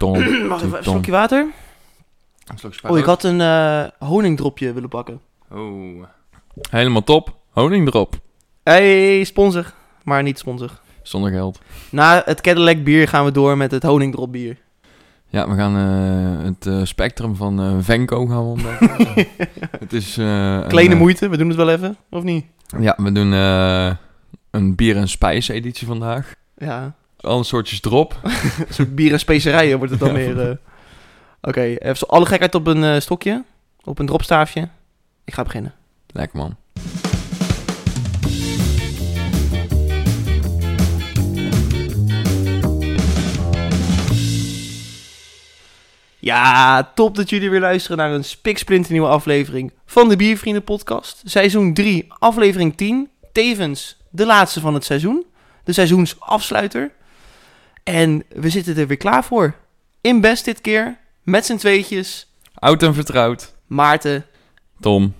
Tom. Mag even een slokje water? Een slokje Oh, ik had een eh, honingdropje willen pakken. Oh. Helemaal top. Honing erop. Hey, sponsor. Maar niet sponsor. Zonder geld. Na het Cadillac bier gaan we door met het honingdrop bier. Ja, we gaan eh, het eh, spectrum van eh Venco gaan we ontdekken. het is... eh, een, Kleine eh, moeite, we doen het wel even, of niet? Ja, we doen eh, een bier en spijs editie vandaag. Ja, Alle soortjes erop. een soort bier en specerijen wordt het dan Ja. meer. eh. Oké, even zo alle gekheid op een eh, stokje. Op een dropstaafje. Ik ga beginnen. Lekker man. Ja, top dat jullie weer luisteren naar een spiksplinternieuwe aflevering van de Biervrienden podcast. Seizoen 3, aflevering 10. Tevens de laatste van het seizoen. De seizoensafsluiter. En we zitten er weer klaar voor. In best dit keer, met z'n tweetjes. Oud en vertrouwd. Maarten, Tom.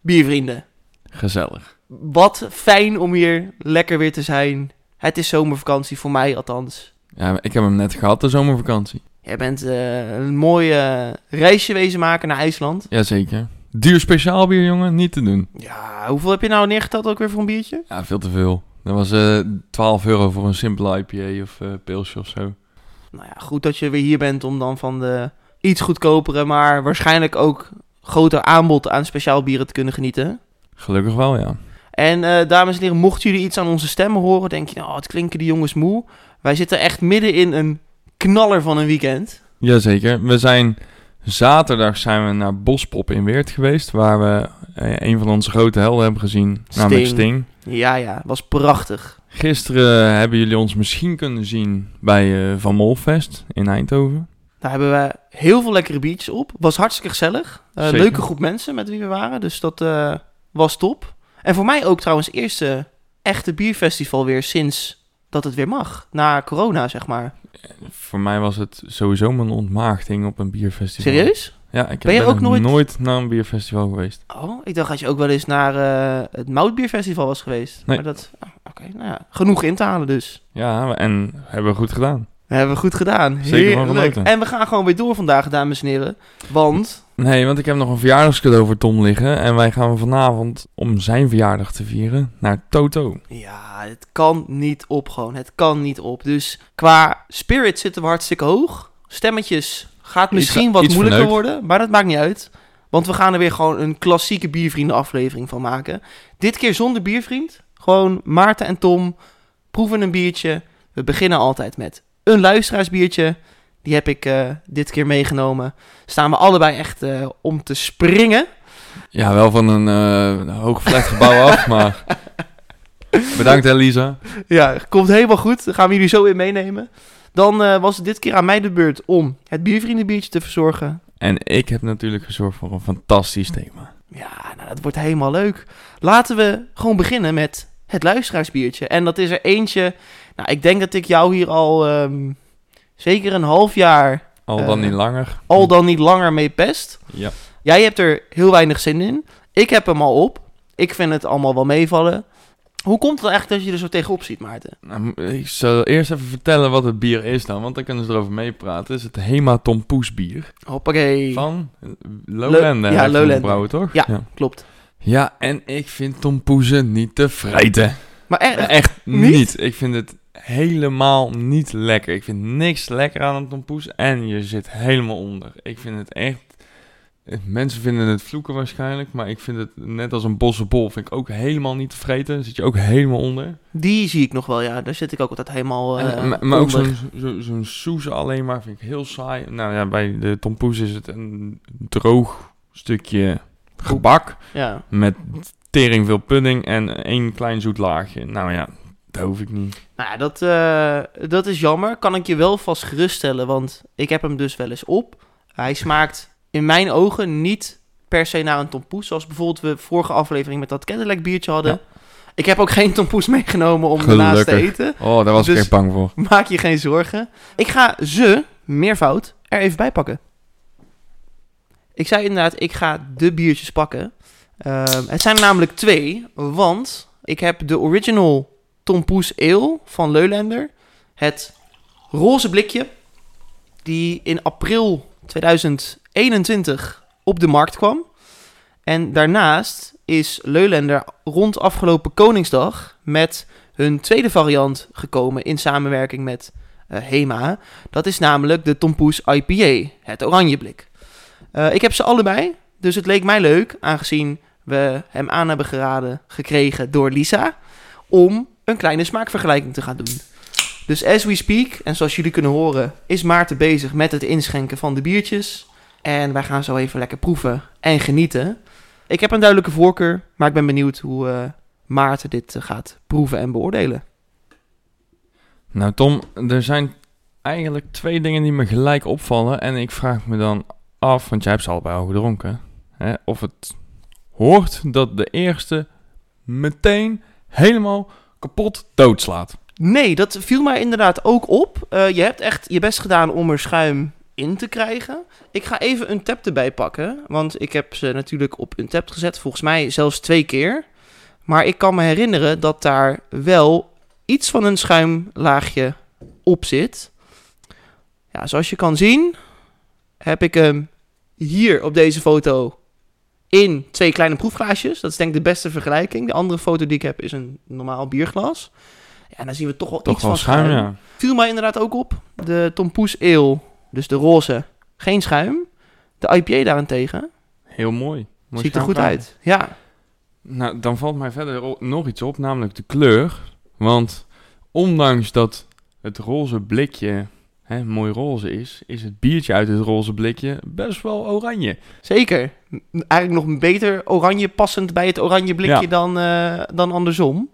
Biervrienden. Gezellig. Wat fijn om hier lekker weer te zijn. Het is zomervakantie, voor mij althans. Ja, ik heb hem net gehad, de zomervakantie. Jij bent eh, een mooi eh, reisje wezen maken naar IJsland. Jazeker. Duur speciaal bier, jongen. Niet te doen. Ja, hoeveel heb je nou neergeteld ook weer voor een biertje? Ja, veel te veel. Dat was eh 12 euro voor een simpele IPA of eh pilsje of zo. Nou ja, goed dat je weer hier bent om dan van de iets goedkopere, maar waarschijnlijk ook groter aanbod aan speciaal bieren te kunnen genieten. Gelukkig wel, ja. En eh, dames en heren, mochten jullie iets aan onze stemmen horen, denk je, nou, het klinken die jongens moe. Wij zitten echt midden in een knaller van een weekend. Jazeker. We zijn... Zaterdag zijn we naar Bospop in Weert geweest, waar we een van onze grote helden hebben gezien, namelijk Sting. Ja, ja, was prachtig. Gisteren hebben jullie ons misschien kunnen zien bij eh, Van Molfest in Eindhoven. Daar hebben we heel veel lekkere biertjes op. Was hartstikke gezellig. Eh, leuke groep mensen met wie we waren, dus dat eh, was top. En voor mij ook trouwens eerste echte bierfestival weer sinds dat het weer mag. Na corona, zeg maar. Voor mij was het sowieso mijn ontmaagding op een bierfestival. Serieus? Ja, ik Ben je ben ook nog nooit- naar een bierfestival geweest. Oh, ik dacht dat je ook wel eens naar eh, het Moutbierfestival was geweest. Nee. Maar dat, ah, oké, nou ja, genoeg in te halen dus. Ja, en hebben we goed gedaan. Hebben we goed gedaan. Zeker Heerlijk. En we gaan gewoon weer door vandaag, dames en heren. Want, Nee, want ik heb nog een verjaardagscadeau voor Tom liggen. En wij gaan vanavond, om zijn verjaardag te vieren, naar Toto. ja, het kan niet op gewoon. Het kan niet op. Dus qua spirit zitten we hartstikke hoog. Stemmetjes gaat misschien Iets- wat iets moeilijker worden, maar dat maakt niet uit. Want we gaan er weer gewoon een klassieke biervrienden aflevering van maken. Dit keer zonder biervriend. Gewoon Maarten en Tom proeven een biertje. We beginnen altijd met een luisteraarsbiertje. Die heb ik eh, dit keer meegenomen. Staan we allebei echt eh, om te springen. Ja, wel van een eh hoog flat gebouw af, maar... Bedankt Elisa. Ja, komt helemaal goed. Daar gaan we jullie zo in meenemen. Dan eh, was het dit keer aan mij de beurt om het biervriendenbiertje te verzorgen. En ik heb natuurlijk gezorgd voor een fantastisch thema. Ja, nou, dat wordt helemaal leuk. Laten we gewoon beginnen met het luisteraarsbiertje. En dat is er eentje. Nou, ik denk dat ik jou hier al ehm, zeker een half jaar, Al dan Eh, niet langer. al dan niet langer mee pest. Ja. Jij hebt er heel weinig zin in. Ik heb hem al op. Ik vind het allemaal wel meevallen. Hoe komt het eigenlijk dat je er zo tegenop ziet, Maarten? Nou, ik zal eerst even vertellen wat het bier is dan, want dan kunnen ze erover meepraten. Het is het Hematon Poes bier Hoppakee. van Lowland. ja, Lowlander. gebrouwen, toch? Ja. ja. Klopt. Ja, en ik vind tompoezen niet te vreten. Maar echt, Echt Niet? niet? Ik vind het helemaal niet lekker. Ik vind niks lekker aan een tompoes en je zit helemaal onder. Ik vind het echt... Mensen vinden het vloeken waarschijnlijk, maar ik vind het net als een bossenbol. Vind ik ook helemaal niet te vreten. Zit je ook helemaal onder. die zie ik nog wel, ja. Daar zit ik ook altijd helemaal eh En- maar, maar ook zo'n zo, zo'n soes alleen maar vind ik heel saai. Nou ja, bij de tompoes is het een droog stukje gebak Ja. met tering veel pudding en één klein zoet laagje. Nou ja, dat hoef ik niet. Nou ja, dat, eh, dat is jammer. Kan ik je wel vast geruststellen, want ik heb hem dus wel eens op. Hij smaakt in mijn ogen niet per se naar een tompoes, zoals bijvoorbeeld we vorige aflevering met dat Cadillac biertje hadden. Ja. Ik heb ook geen tompoes meegenomen om daarnaast te Gelukkig. eten. Oh, daar was Dus- ik echt bang voor. Maak je geen zorgen. Ik ga ze, meervoud, er even bij pakken. Ik zei inderdaad, ik ga de biertjes pakken. Ehm, het zijn er namelijk twee, want ik heb de original Tompoes Ale van Leulander. Het roze blikje. die in april 2021 op de markt kwam. En daarnaast is Leulender rond afgelopen Koningsdag met hun tweede variant gekomen in samenwerking met eh, Hema. Dat is namelijk de Tompoes IPA, het oranje blik. Eh, ik heb ze allebei, dus het leek mij leuk, aangezien we hem aan hebben geraden gekregen door Lisa, om een kleine smaakvergelijking te gaan doen. Dus as we speak, en zoals jullie kunnen horen, is Maarten bezig met het inschenken van de biertjes. En wij gaan zo even lekker proeven en genieten. Ik heb een duidelijke voorkeur, maar ik ben benieuwd hoe eh, Maarten dit eh, gaat proeven en beoordelen. Nou Tom, er zijn eigenlijk twee dingen die me gelijk opvallen. En ik vraag me dan af, want jij hebt ze allebei al gedronken. Hè, of het hoort dat de eerste meteen helemaal kapot doodslaat. Nee, dat viel mij inderdaad ook op. Eh, je hebt echt je best gedaan om er schuim in te krijgen. Ik ga even een tap erbij pakken, want ik heb ze natuurlijk op een tap gezet. Volgens mij zelfs twee keer. Maar ik kan me herinneren dat daar wel iets van een schuimlaagje op zit. Ja, zoals je kan zien heb ik hem hier op deze foto in twee kleine proefglaasjes. Dat is denk ik de beste vergelijking. De andere foto die ik heb is een normaal bierglas. Ja, en dan zien we toch wel Toch iets wel van schuim. schuim, ja. Viel mij inderdaad ook op. De Tompoes Ale, dus de roze, geen schuim. De IPA daarentegen Heel mooi. Mooi ziet er goed uit. Ja, Nou, dan valt mij verder nog iets op, namelijk de kleur. Want ondanks dat het roze blikje hè, mooi roze is, is het biertje uit het roze blikje best wel oranje. zeker. Eigenlijk nog beter oranje passend bij het oranje blikje Ja. dan, eh, dan andersom.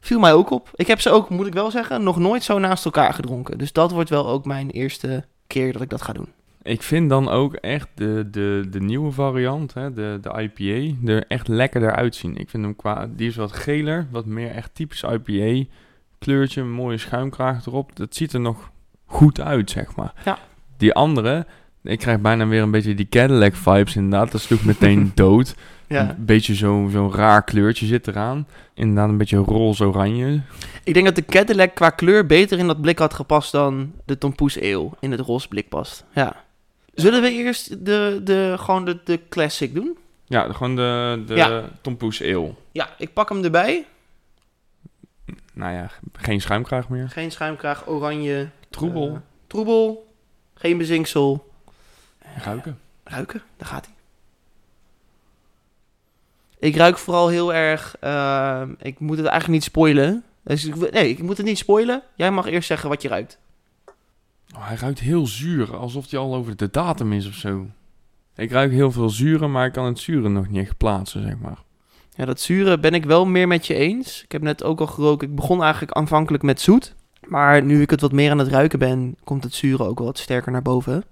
Viel mij ook op. Ik heb ze ook, moet ik wel zeggen, nog nooit zo naast elkaar gedronken. Dus dat wordt wel ook mijn eerste keer dat ik dat ga doen. Ik vind dan ook echt de, de, de nieuwe variant, hè, de, de IPA, er echt lekkerder uitzien. Ik vind hem qua, die is wat geler, wat meer echt typisch IPA. Kleurtje, een mooie schuimkraag erop. Dat ziet er nog goed uit, zeg maar. Ja. Die andere, ik krijg bijna weer een beetje die Cadillac vibes inderdaad. Dat sloeg meteen dood. Ja. Een beetje zo'n zo'n raar kleurtje zit eraan. Inderdaad een beetje roze-oranje. Ik denk dat de Cadillac qua kleur beter in dat blik had gepast dan de Tompoes Ale in het roze blik past. Ja. Zullen we eerst de, de, gewoon de, de classic doen? Ja, gewoon de, de Ja. Tompoes Ale. Ja, ik pak hem erbij. Nou ja, geen schuimkraag meer. Geen schuimkraag, oranje. Troebel. eh, troebel. Geen bezinksel. Ruiken. Ruiken, daar gaat hij. Ik ruik vooral heel erg. ehm, ik moet het eigenlijk niet spoilen. Dus ik, nee, ik moet het niet spoilen. Jij mag eerst zeggen wat je ruikt. Oh, hij ruikt heel zuur, alsof hij al over de datum is of zo. Ik ruik heel veel zuren, maar ik kan het zuren nog niet echt plaatsen, zeg maar. Ja, dat zure ben ik wel meer met je eens. Ik heb net ook al geroken. Ik begon eigenlijk aanvankelijk met zoet. Maar nu ik het wat meer aan het ruiken ben, komt het zure ook wel wat sterker naar boven.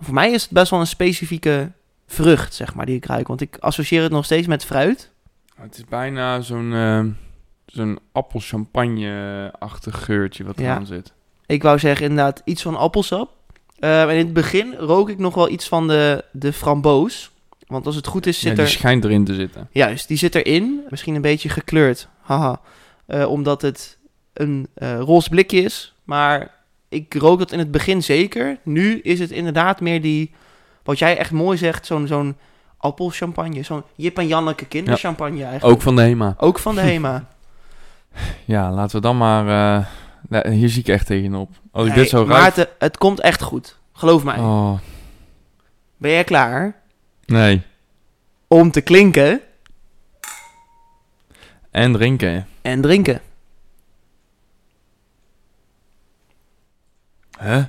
Voor mij is het best wel een specifieke vrucht, zeg maar, die ik ruik. Want ik associeer het nog steeds met fruit. Het is bijna zo'n eh, zo'n appelchampagne-achtig geurtje wat Ja. eraan zit. Ik wou zeggen inderdaad iets van appelsap. Eh, en in het begin rook ik nog wel iets van de, de framboos. Want als het goed is, Ja, zit die er... schijnt erin te zitten. Juist, die zit erin. Misschien een beetje gekleurd. Haha. Eh, omdat het een eh roze blikje is. Maar ik rook dat in het begin zeker. Nu is het inderdaad meer die... Wat jij echt mooi zegt, zo'n zo'n appelchampagne. Zo'n Jip en Janneke kinderchampagne eigenlijk. Ook van de HEMA. Ook van de Hema. Ja, laten we dan maar... eh, nou, hier zie ik echt tegenop. Als ik Nee, dit zo ruik... Maarten, het komt echt goed. Geloof mij. Oh, Ben jij klaar nee. om te klinken En drinken. en drinken? Huh?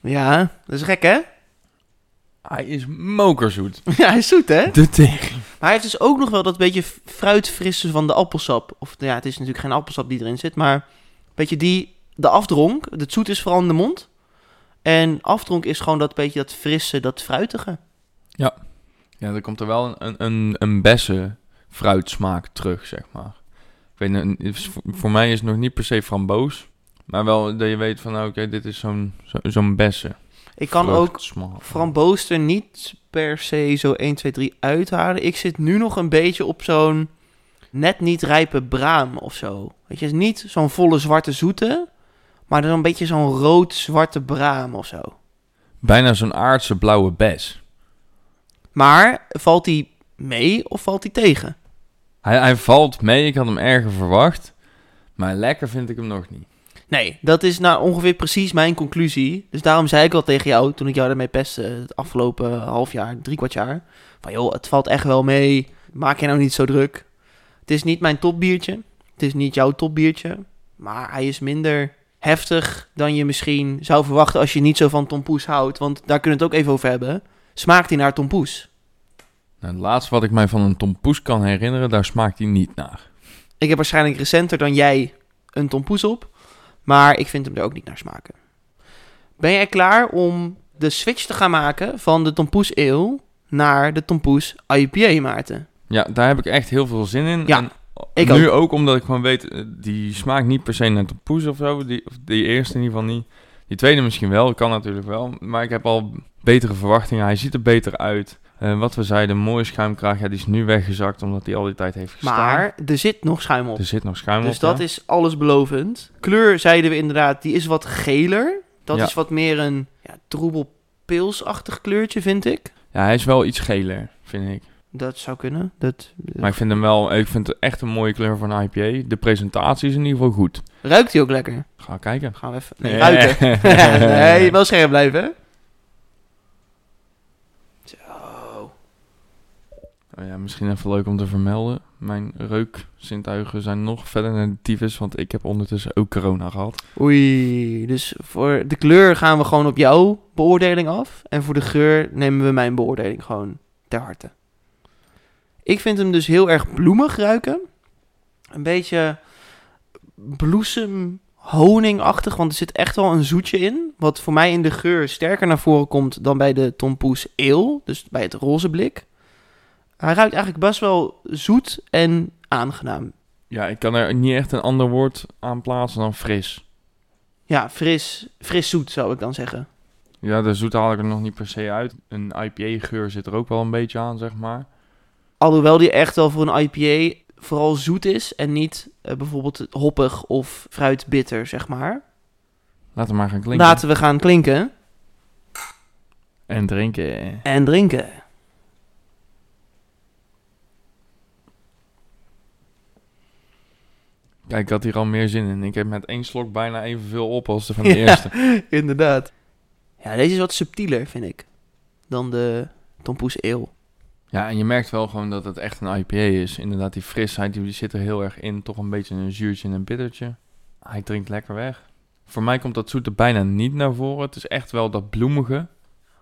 Ja, dat is gek hè? Hij is mokerzoet. ja, hij is zoet hè? De tegen. Maar hij heeft dus ook nog wel dat beetje fruitfrisse van de appelsap. Of ja, het is natuurlijk geen appelsap die erin zit, maar beetje die, de afdronk. Het zoet is vooral in de mond. En afdronk is gewoon dat beetje dat frisse, dat fruitige. Ja, er komt er wel een, een, een bessen fruitsmaak terug, zeg maar. Ik weet voor mij is het nog niet per se framboos. Maar wel dat je weet van, nou, oké, dit is zo'n zo, zo'n bessen. Ik kan ook framboos er niet per se zo 1, 2, 3 uithalen. Ik zit nu nog een beetje op zo'n net niet rijpe braam of zo. Weet je, niet zo'n volle zwarte zoete, maar dan een beetje zo'n rood-zwarte braam of zo. Bijna zo'n aardse blauwe bes. Maar valt hij mee of valt hij tegen? Hij, hij valt mee, ik had hem erger verwacht. Maar lekker vind ik hem nog niet. Nee, dat is nou ongeveer precies mijn conclusie. Dus daarom zei ik al tegen jou, toen ik jou daarmee pestte het afgelopen half jaar, drie kwart jaar. Van joh, het valt echt wel mee. Maak je nou niet zo druk. Het is niet mijn topbiertje. Het is niet jouw topbiertje. Maar hij is minder heftig dan je misschien zou verwachten als je niet zo van tompoes houdt. Want daar kunnen we het ook even over hebben. Smaakt hij naar tompoes? Nou, het laatste wat ik mij van een tompoes kan herinneren, daar smaakt hij niet naar. Ik heb waarschijnlijk recenter dan jij een tompoes op. Maar ik vind hem er ook niet naar smaken. Ben jij klaar om de switch te gaan maken van de tompoes ale naar de tompoes IPA, Maarten? Ja, daar heb ik echt heel veel zin in. Ja, En ik nu ook. omdat ik gewoon weet, eh, die smaakt niet per se naar tompoes of zo. Die, of die eerste in ieder geval niet. Die tweede misschien wel, kan natuurlijk wel. Maar ik heb al betere verwachtingen. Hij ziet er beter uit. Eh, wat we zeiden, mooie schuimkraag. Ja, die is nu weggezakt omdat hij al die tijd heeft gestaan. Maar er zit nog schuim op. er zit nog schuim Dus op. dat ja. is allesbelovend. Kleur zeiden we inderdaad, die is wat geler. Dat Ja. is wat meer een ja, troebel pilsachtig kleurtje, vind ik. Ja, hij is wel iets geler, vind ik. Dat zou kunnen. Dat, Maar ik vind hem wel, ik vind het echt een mooie kleur een IPA. De presentatie is in ieder geval goed. Ruikt hij ook lekker? Ga kijken. Gaan we even... Nee. ruiken. nee, wel scherp blijven, hè? Zo. Oh ja, misschien even leuk om te vermelden. Mijn reukzintuigen zijn nog verder naar de tyfus, want ik heb ondertussen ook corona gehad. Oei, dus voor de kleur gaan we gewoon op jouw beoordeling af. En voor de geur nemen we mijn beoordeling gewoon ter harte. Ik vind hem dus heel erg bloemig ruiken. Een beetje bloesem, honingachtig, want er zit echt wel een zoetje in. Wat voor mij in de geur sterker naar voren komt dan bij de Tompoes Ale, dus bij het roze blik. Hij ruikt eigenlijk best wel zoet en aangenaam. Ja, ik kan er niet echt een ander woord aan plaatsen dan fris. Ja, fris, fris zoet zou ik dan zeggen. Ja, de zoet haal ik er nog niet per se uit. Een IPA-geur zit er ook wel een beetje aan, zeg maar. Alhoewel die echt wel voor een IPA vooral zoet is en niet eh, bijvoorbeeld hoppig of fruitbitter, zeg maar. Laten we maar gaan klinken. Laten we gaan klinken En drinken. en drinken. Kijk, ik had hier al meer zin in. Ik heb met één slok bijna evenveel op als de van de eerste. Inderdaad. Ja, deze is wat subtieler, vind ik, dan de Tompoes Ale. Ja, en je merkt wel gewoon dat het echt een IPA is. Inderdaad, die frisheid die zit er heel erg in. Toch een beetje een zuurtje en een bittertje. Hij drinkt lekker weg. Voor mij komt dat zoete bijna niet naar voren. Het is echt wel dat bloemige.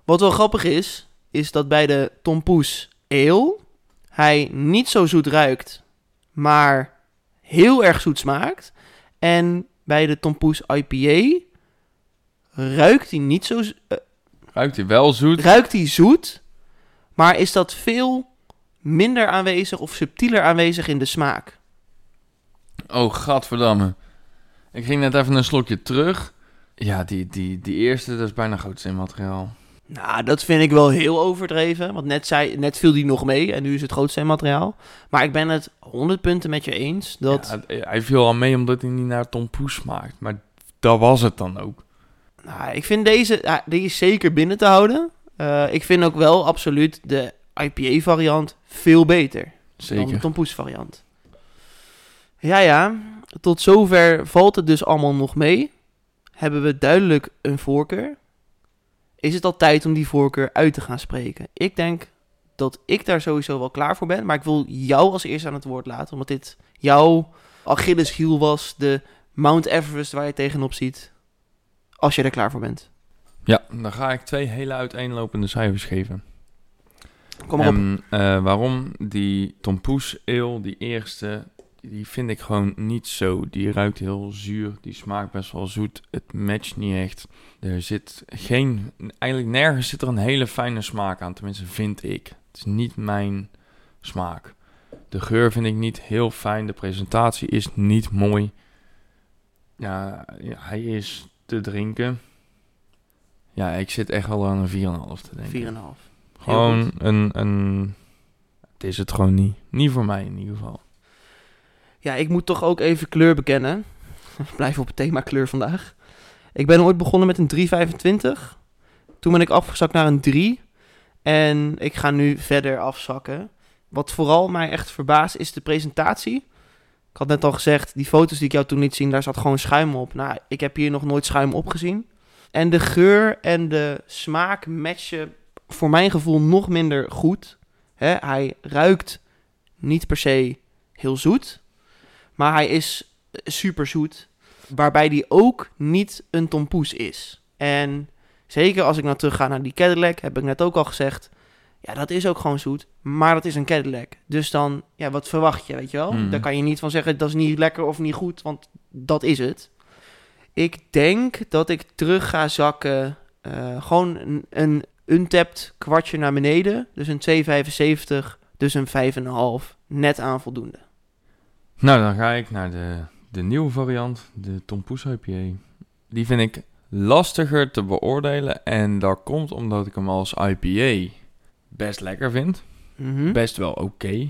Wat wel grappig is, is dat bij de Tompoes Ale hij niet zo zoet ruikt, maar heel erg zoet smaakt. En bij de Tompoes IPA ruikt hij niet zo... eh, Ruikt hij wel zoet. ruikt hij zoet, maar is dat veel minder aanwezig of subtieler aanwezig in de smaak. Oh, gadverdamme. Ik ging net even een slokje terug. Ja, die, die, die eerste, dat is bijna materiaal. Nou, dat vind ik wel heel overdreven. Want net, zei, net viel die nog mee en nu is het grootsteenmateriaal. Maar ik ben het 100 punten met je eens. Dat, Ja, hij viel al mee omdat hij niet naar Tom Poes smaakt. Maar dat was het dan ook. nou, ik vind deze die is zeker binnen te houden. Eh, ik vind ook wel absoluut de IPA-variant veel beter dan de Zeker. tompoes-variant. Ja, ja. Tot zover valt het dus allemaal nog mee. Hebben we duidelijk een voorkeur. Is het al tijd om die voorkeur uit te gaan spreken? Ik denk dat ik daar sowieso wel klaar voor ben. Maar ik wil jou als eerste aan het woord laten. Omdat dit jouw Achilleshiel was. De Mount Everest waar je tegenop ziet. Als je er klaar voor bent. Ja, dan ga ik twee hele uiteenlopende cijfers geven. Kom maar op. Eh, waarom? Die tompoes ale, die eerste, die vind ik gewoon niet zo. Die ruikt heel zuur, die smaakt best wel zoet. Het matcht niet echt. Er zit geen, eigenlijk nergens zit er een hele fijne smaak aan, tenminste vind ik. Het is niet mijn smaak. De geur vind ik niet heel fijn, de presentatie is niet mooi. Ja, hij is te drinken. Ja, ik zit echt wel aan een 4,5 te denken. 4,5. Gewoon een, een... Het is het gewoon niet. Niet voor mij in ieder geval. Ja, ik moet toch ook even kleur bekennen. We blijven op het thema kleur vandaag. Ik ben ooit begonnen met een 325. Toen ben ik afgezakt naar een 3. En ik ga nu verder afzakken. Wat vooral mij echt verbaast is de presentatie. Ik had net al gezegd, die foto's die ik jou toen liet zien, daar zat gewoon schuim op. Nou, ik heb hier nog nooit schuim op gezien. En de geur en de smaak matchen voor mijn gevoel nog minder goed. Hij ruikt niet per se heel zoet, maar hij is super zoet. Waarbij die ook niet een tompoes is. En zeker als ik nou terug ga naar die Cadillac, heb ik net ook al gezegd. Ja, dat is ook gewoon zoet, maar dat is een Cadillac. Dus dan, ja, wat verwacht je, weet je wel? Mhm. Daar kan je niet van zeggen, dat is niet lekker of niet goed, want dat is het. Ik denk dat ik terug ga zakken, eh, gewoon een, een untapped kwartje naar beneden. Dus een 2,75, dus een 5,5, net aan voldoende. Nou, dan ga ik naar de, de nieuwe variant, de Tompoes IPA. Die vind ik lastiger te beoordelen en dat komt omdat ik hem als IPA best lekker vind. Mhm. Best wel oké.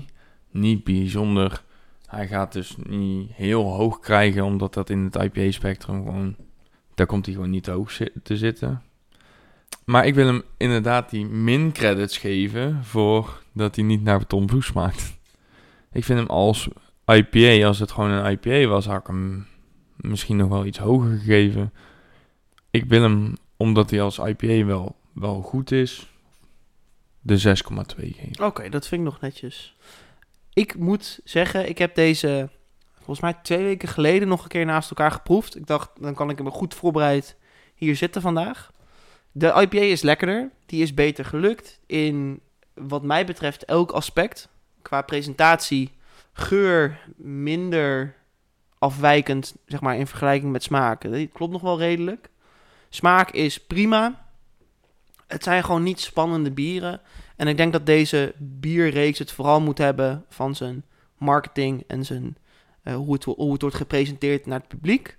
Niet bijzonder. Hij gaat dus niet heel hoog krijgen, omdat dat in het IPA-spectrum gewoon... Daar komt hij gewoon niet te hoog zi- te zitten. Maar ik wil hem inderdaad die min credits geven voor dat hij niet naar Tom Poes smaakt. Ik vind hem als IPA, als het gewoon een IPA was, had ik hem misschien nog wel iets hoger gegeven. Ik wil hem, omdat hij als IPA wel, wel goed is, de 6,2 geven. Oké, dat vind ik nog netjes. Ik moet zeggen, ik heb deze volgens mij twee weken geleden nog een keer naast elkaar geproefd. Ik dacht, dan kan ik hem goed voorbereid hier zitten vandaag. De IPA is lekkerder. Die is beter gelukt in, wat mij betreft, elk aspect. Qua presentatie, geur minder afwijkend, zeg maar, in vergelijking met smaak. Dat klopt nog wel redelijk. Smaak is prima. Het zijn gewoon niet spannende bieren. En ik denk dat deze bierreeks het vooral moet hebben van zijn marketing en zijn, eh, hoe, het, hoe het wordt gepresenteerd naar het publiek.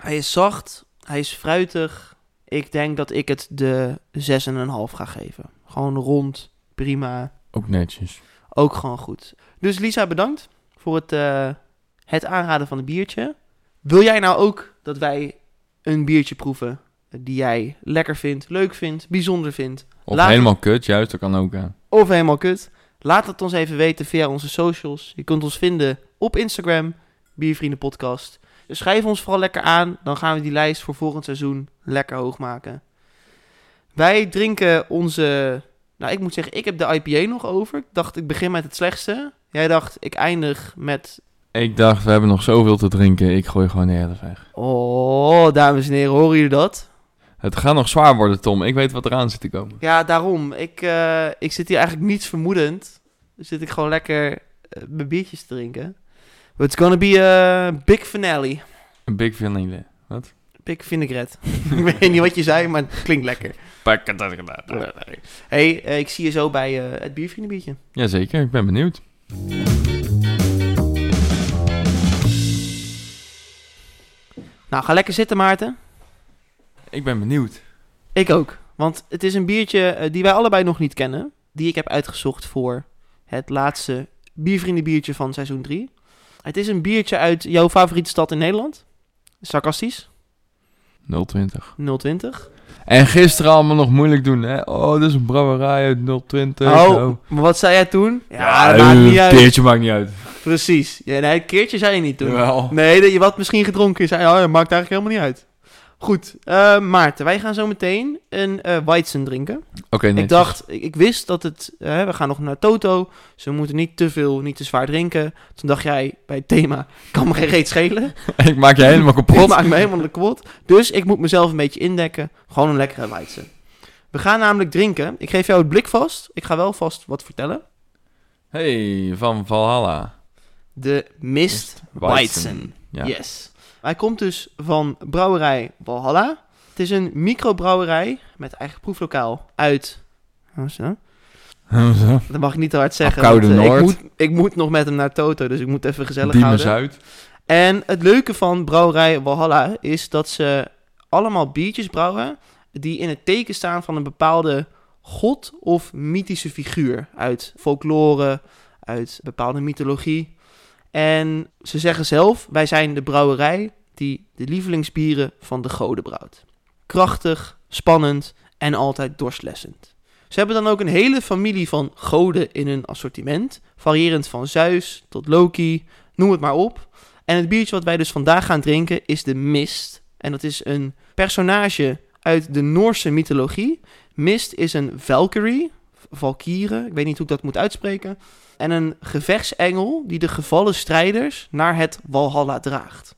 Hij is zacht, hij is fruitig. Ik denk dat ik het de 6,5 ga geven. Gewoon rond, prima, Ook netjes. ook gewoon goed. Dus Lisa, bedankt voor het, eh, het aanraden van het biertje. Wil jij nou ook dat wij een biertje proeven die jij lekker vindt, leuk vindt, bijzonder vindt? Of Laat- helemaal kut, juist, dat kan ook. Of helemaal kut. Laat het ons even weten via onze socials. Je kunt ons vinden op Instagram, Biervrienden Podcast. Dus schrijf ons vooral lekker aan. Dan gaan we die lijst voor volgend seizoen lekker hoog maken. Wij drinken onze... Nou, ik moet zeggen, ik heb de IPA nog over. Ik dacht, ik begin met het slechtste. Jij dacht, ik eindig met... Ik dacht, we hebben nog zoveel te drinken, ik gooi gewoon de helft weg. Oh, dames en heren, horen jullie dat? Het gaat nog zwaar worden, Tom. Ik weet wat eraan zit te komen. Ja, daarom. Ik, eh, ik zit hier eigenlijk niets vermoedend. Dus zit ik gewoon lekker eh, mijn biertjes te drinken. But it's gonna be a big finale. Een big vanille. Wat? Big vinaigrette. ik weet niet wat je zei, maar het klinkt lekker. hey, eh, ik zie je zo bij het biervriendenbiertje. Jazeker, ik ben benieuwd. Nou, ga lekker zitten, Maarten. Ik ben benieuwd. Ik ook. Want het is een biertje eh, die wij allebei nog niet kennen. Die ik heb uitgezocht voor het laatste biervriendenbiertje van seizoen 3. Het is een biertje uit jouw favoriete stad in Nederland. Sarcastisch. 020. 020. En gisteren allemaal nog moeilijk doen, hè? Oh, dit is een brouwerij uit 020. Oh, zo. maar wat zei jij toen? Ja, dat maakt een niet uit. keertje maakt niet uit. Precies. Ja, nee, een keertje zei je niet toen. Jawel. Nee, dat je wat misschien gedronken is. Zei, oh, dat maakt eigenlijk helemaal niet uit. Goed, eh, Maarten, wij gaan zo meteen een Weizen drinken. Oké, Ik netjes. dacht, ik, ik wist dat het, eh, we gaan nog naar Toto, dus we moeten niet te veel, niet te zwaar drinken. Toen dacht jij bij het thema, kan me geen reet schelen. ik maak je helemaal kapot. maakt me helemaal kapot. Dus ik moet mezelf een beetje indekken. Gewoon een lekkere Weizen. We gaan namelijk drinken. Ik geef jou het blik vast. Ik ga wel vast wat vertellen. Hey, van Valhalla. De Mist Weizen. Ja. Yes. Hij komt dus van brouwerij Valhalla. Het is een microbrouwerij met eigen proeflokaal uit... Wat is dat? Mag ik niet te hard zeggen. Koude want, eh, Noord. Ik moet, ik moet nog met hem naar Toto, dus ik moet even gezellig Diemen houden. Zuid. En het leuke van brouwerij Valhalla is dat ze allemaal biertjes brouwen... die in het teken staan van een bepaalde god of mythische figuur. Uit folklore, uit bepaalde mythologie. En ze zeggen zelf, wij zijn de brouwerij die de lievelingsbieren van de goden brouwt. Krachtig, spannend en altijd dorstlessend. Ze hebben dan ook een hele familie van goden in hun assortiment, variërend van Zeus tot Loki, noem het maar op. En het biertje wat wij dus vandaag gaan drinken is de Mist. En dat is een personage uit de Noorse mythologie. Mist is een Valkyrie, Valkyrie, ik weet niet hoe ik dat moet uitspreken. En een gevechtsengel die de gevallen strijders naar het Walhalla draagt.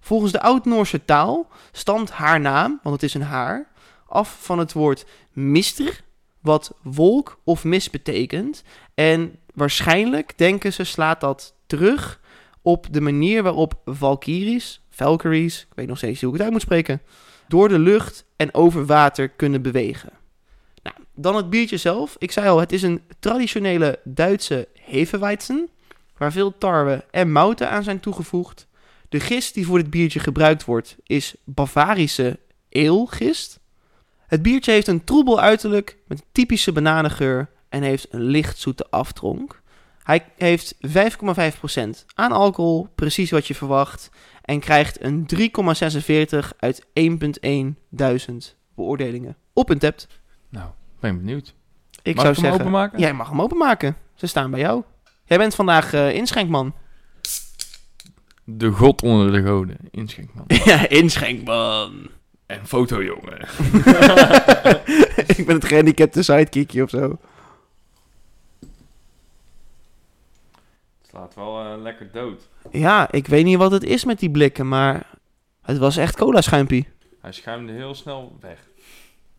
Volgens de Oud-Noorse taal stamt haar naam, want het is een haar, af van het woord mistr, wat wolk of mist betekent. En waarschijnlijk, denken ze, slaat dat terug op de manier waarop Valkyries, Valkyries, ik weet nog steeds hoe ik het uit moet spreken, door de lucht en over water kunnen bewegen. Nou, dan het biertje zelf. Ik zei al, het is een traditionele Duitse hefeweizen, waar veel tarwe en mouten aan zijn toegevoegd. De gist die voor dit biertje gebruikt wordt is Bavarische eelgist. Het biertje heeft een troebel uiterlijk met typische bananengeur en heeft een licht zoete aftronk. Hij heeft 5,5% aan alcohol, precies wat je verwacht, en krijgt een 3,46 uit 1,1 duizend beoordelingen op een tapt. Nou, ben benieuwd. Ik Mag zou ik hem zeggen, openmaken? jij mag hem openmaken. Ze staan bij jou. Jij bent vandaag eh, inschenkman. De god onder de goden. Inschenkman. ja, inschenkman. En fotojongen. ik ben het gehandicapte sidekickje of zo. Het slaat wel eh, lekker dood. Ja, ik weet niet wat het is met die blikken, maar het was echt cola schuimpie. Hij schuimde heel snel weg.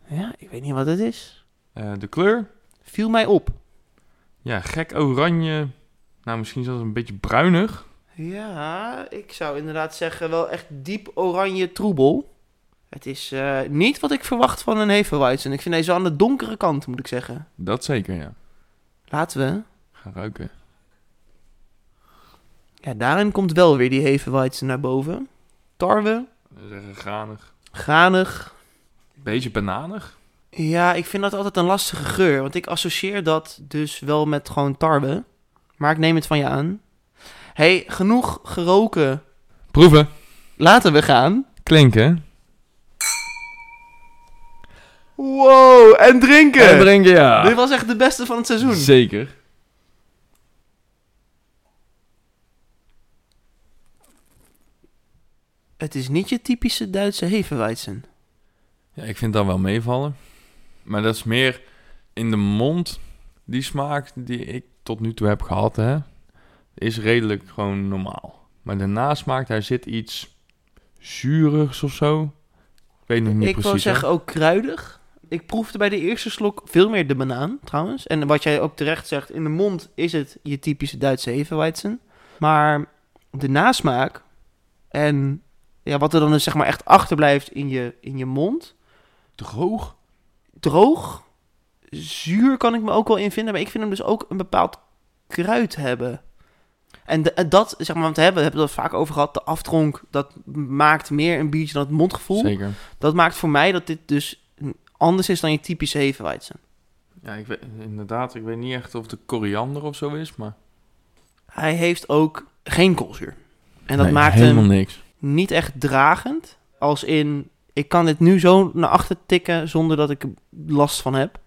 Ja, ik weet niet wat het is. Eh, de kleur? Viel mij op. Ja, gek oranje. Nou, misschien zelfs een beetje bruinig. Ja, ik zou inderdaad zeggen wel echt diep oranje troebel. Het is eh, niet wat ik verwacht van een Hefeweizen. Ik vind deze aan de donkere kant, moet ik zeggen. Dat zeker, ja. Laten we. Ga ruiken. Ja, daarin komt wel weer die Hefeweizen naar boven. Tarwe, We zeggen granig. granig. Beetje bananig. Ja, ik vind dat altijd een lastige geur. Want ik associeer dat dus wel met gewoon tarwe. Maar ik neem het van je aan. hey, genoeg geroken. Proeven. Laten we gaan. Klinken. Wow, en drinken! En drinken, ja. Dit was echt de beste van het seizoen. Zeker. Het is niet je typische Duitse Hefeweizen. Ja, ik vind dat wel meevallen. Maar dat is meer in de mond. Die smaak die ik tot nu toe heb gehad, hè, is redelijk gewoon normaal. Maar de nasmaak, daar zit iets zuurigs of zo. Ik weet nog niet Ik precies. wil zeggen ook kruidig. Ik proefde bij de eerste slok veel meer de banaan, trouwens. En wat jij ook terecht zegt, in de mond is het je typische Duitse Hefeweizen. Maar de nasmaak en ja, wat er dan dus zeg maar echt achterblijft in je, in je mond... Droog? Droog. Zuur kan ik me ook wel in vinden, maar ik vind hem dus ook een bepaald kruid hebben. En, de- en dat, zeg maar, want we hebben, we hebben het vaak over gehad, de aftronk, dat maakt meer een biertje dan het mondgevoel. Zeker. Dat maakt voor mij dat dit dus anders is dan je typische Hefeweizen. Ja, ik weet, inderdaad, ik weet niet echt of de koriander of zo is, maar... Hij heeft ook geen koolzuur. En dat Nee, maakt helemaal hem niks. niet echt dragend, als in, ik kan dit nu zo naar achter tikken zonder dat ik last van heb.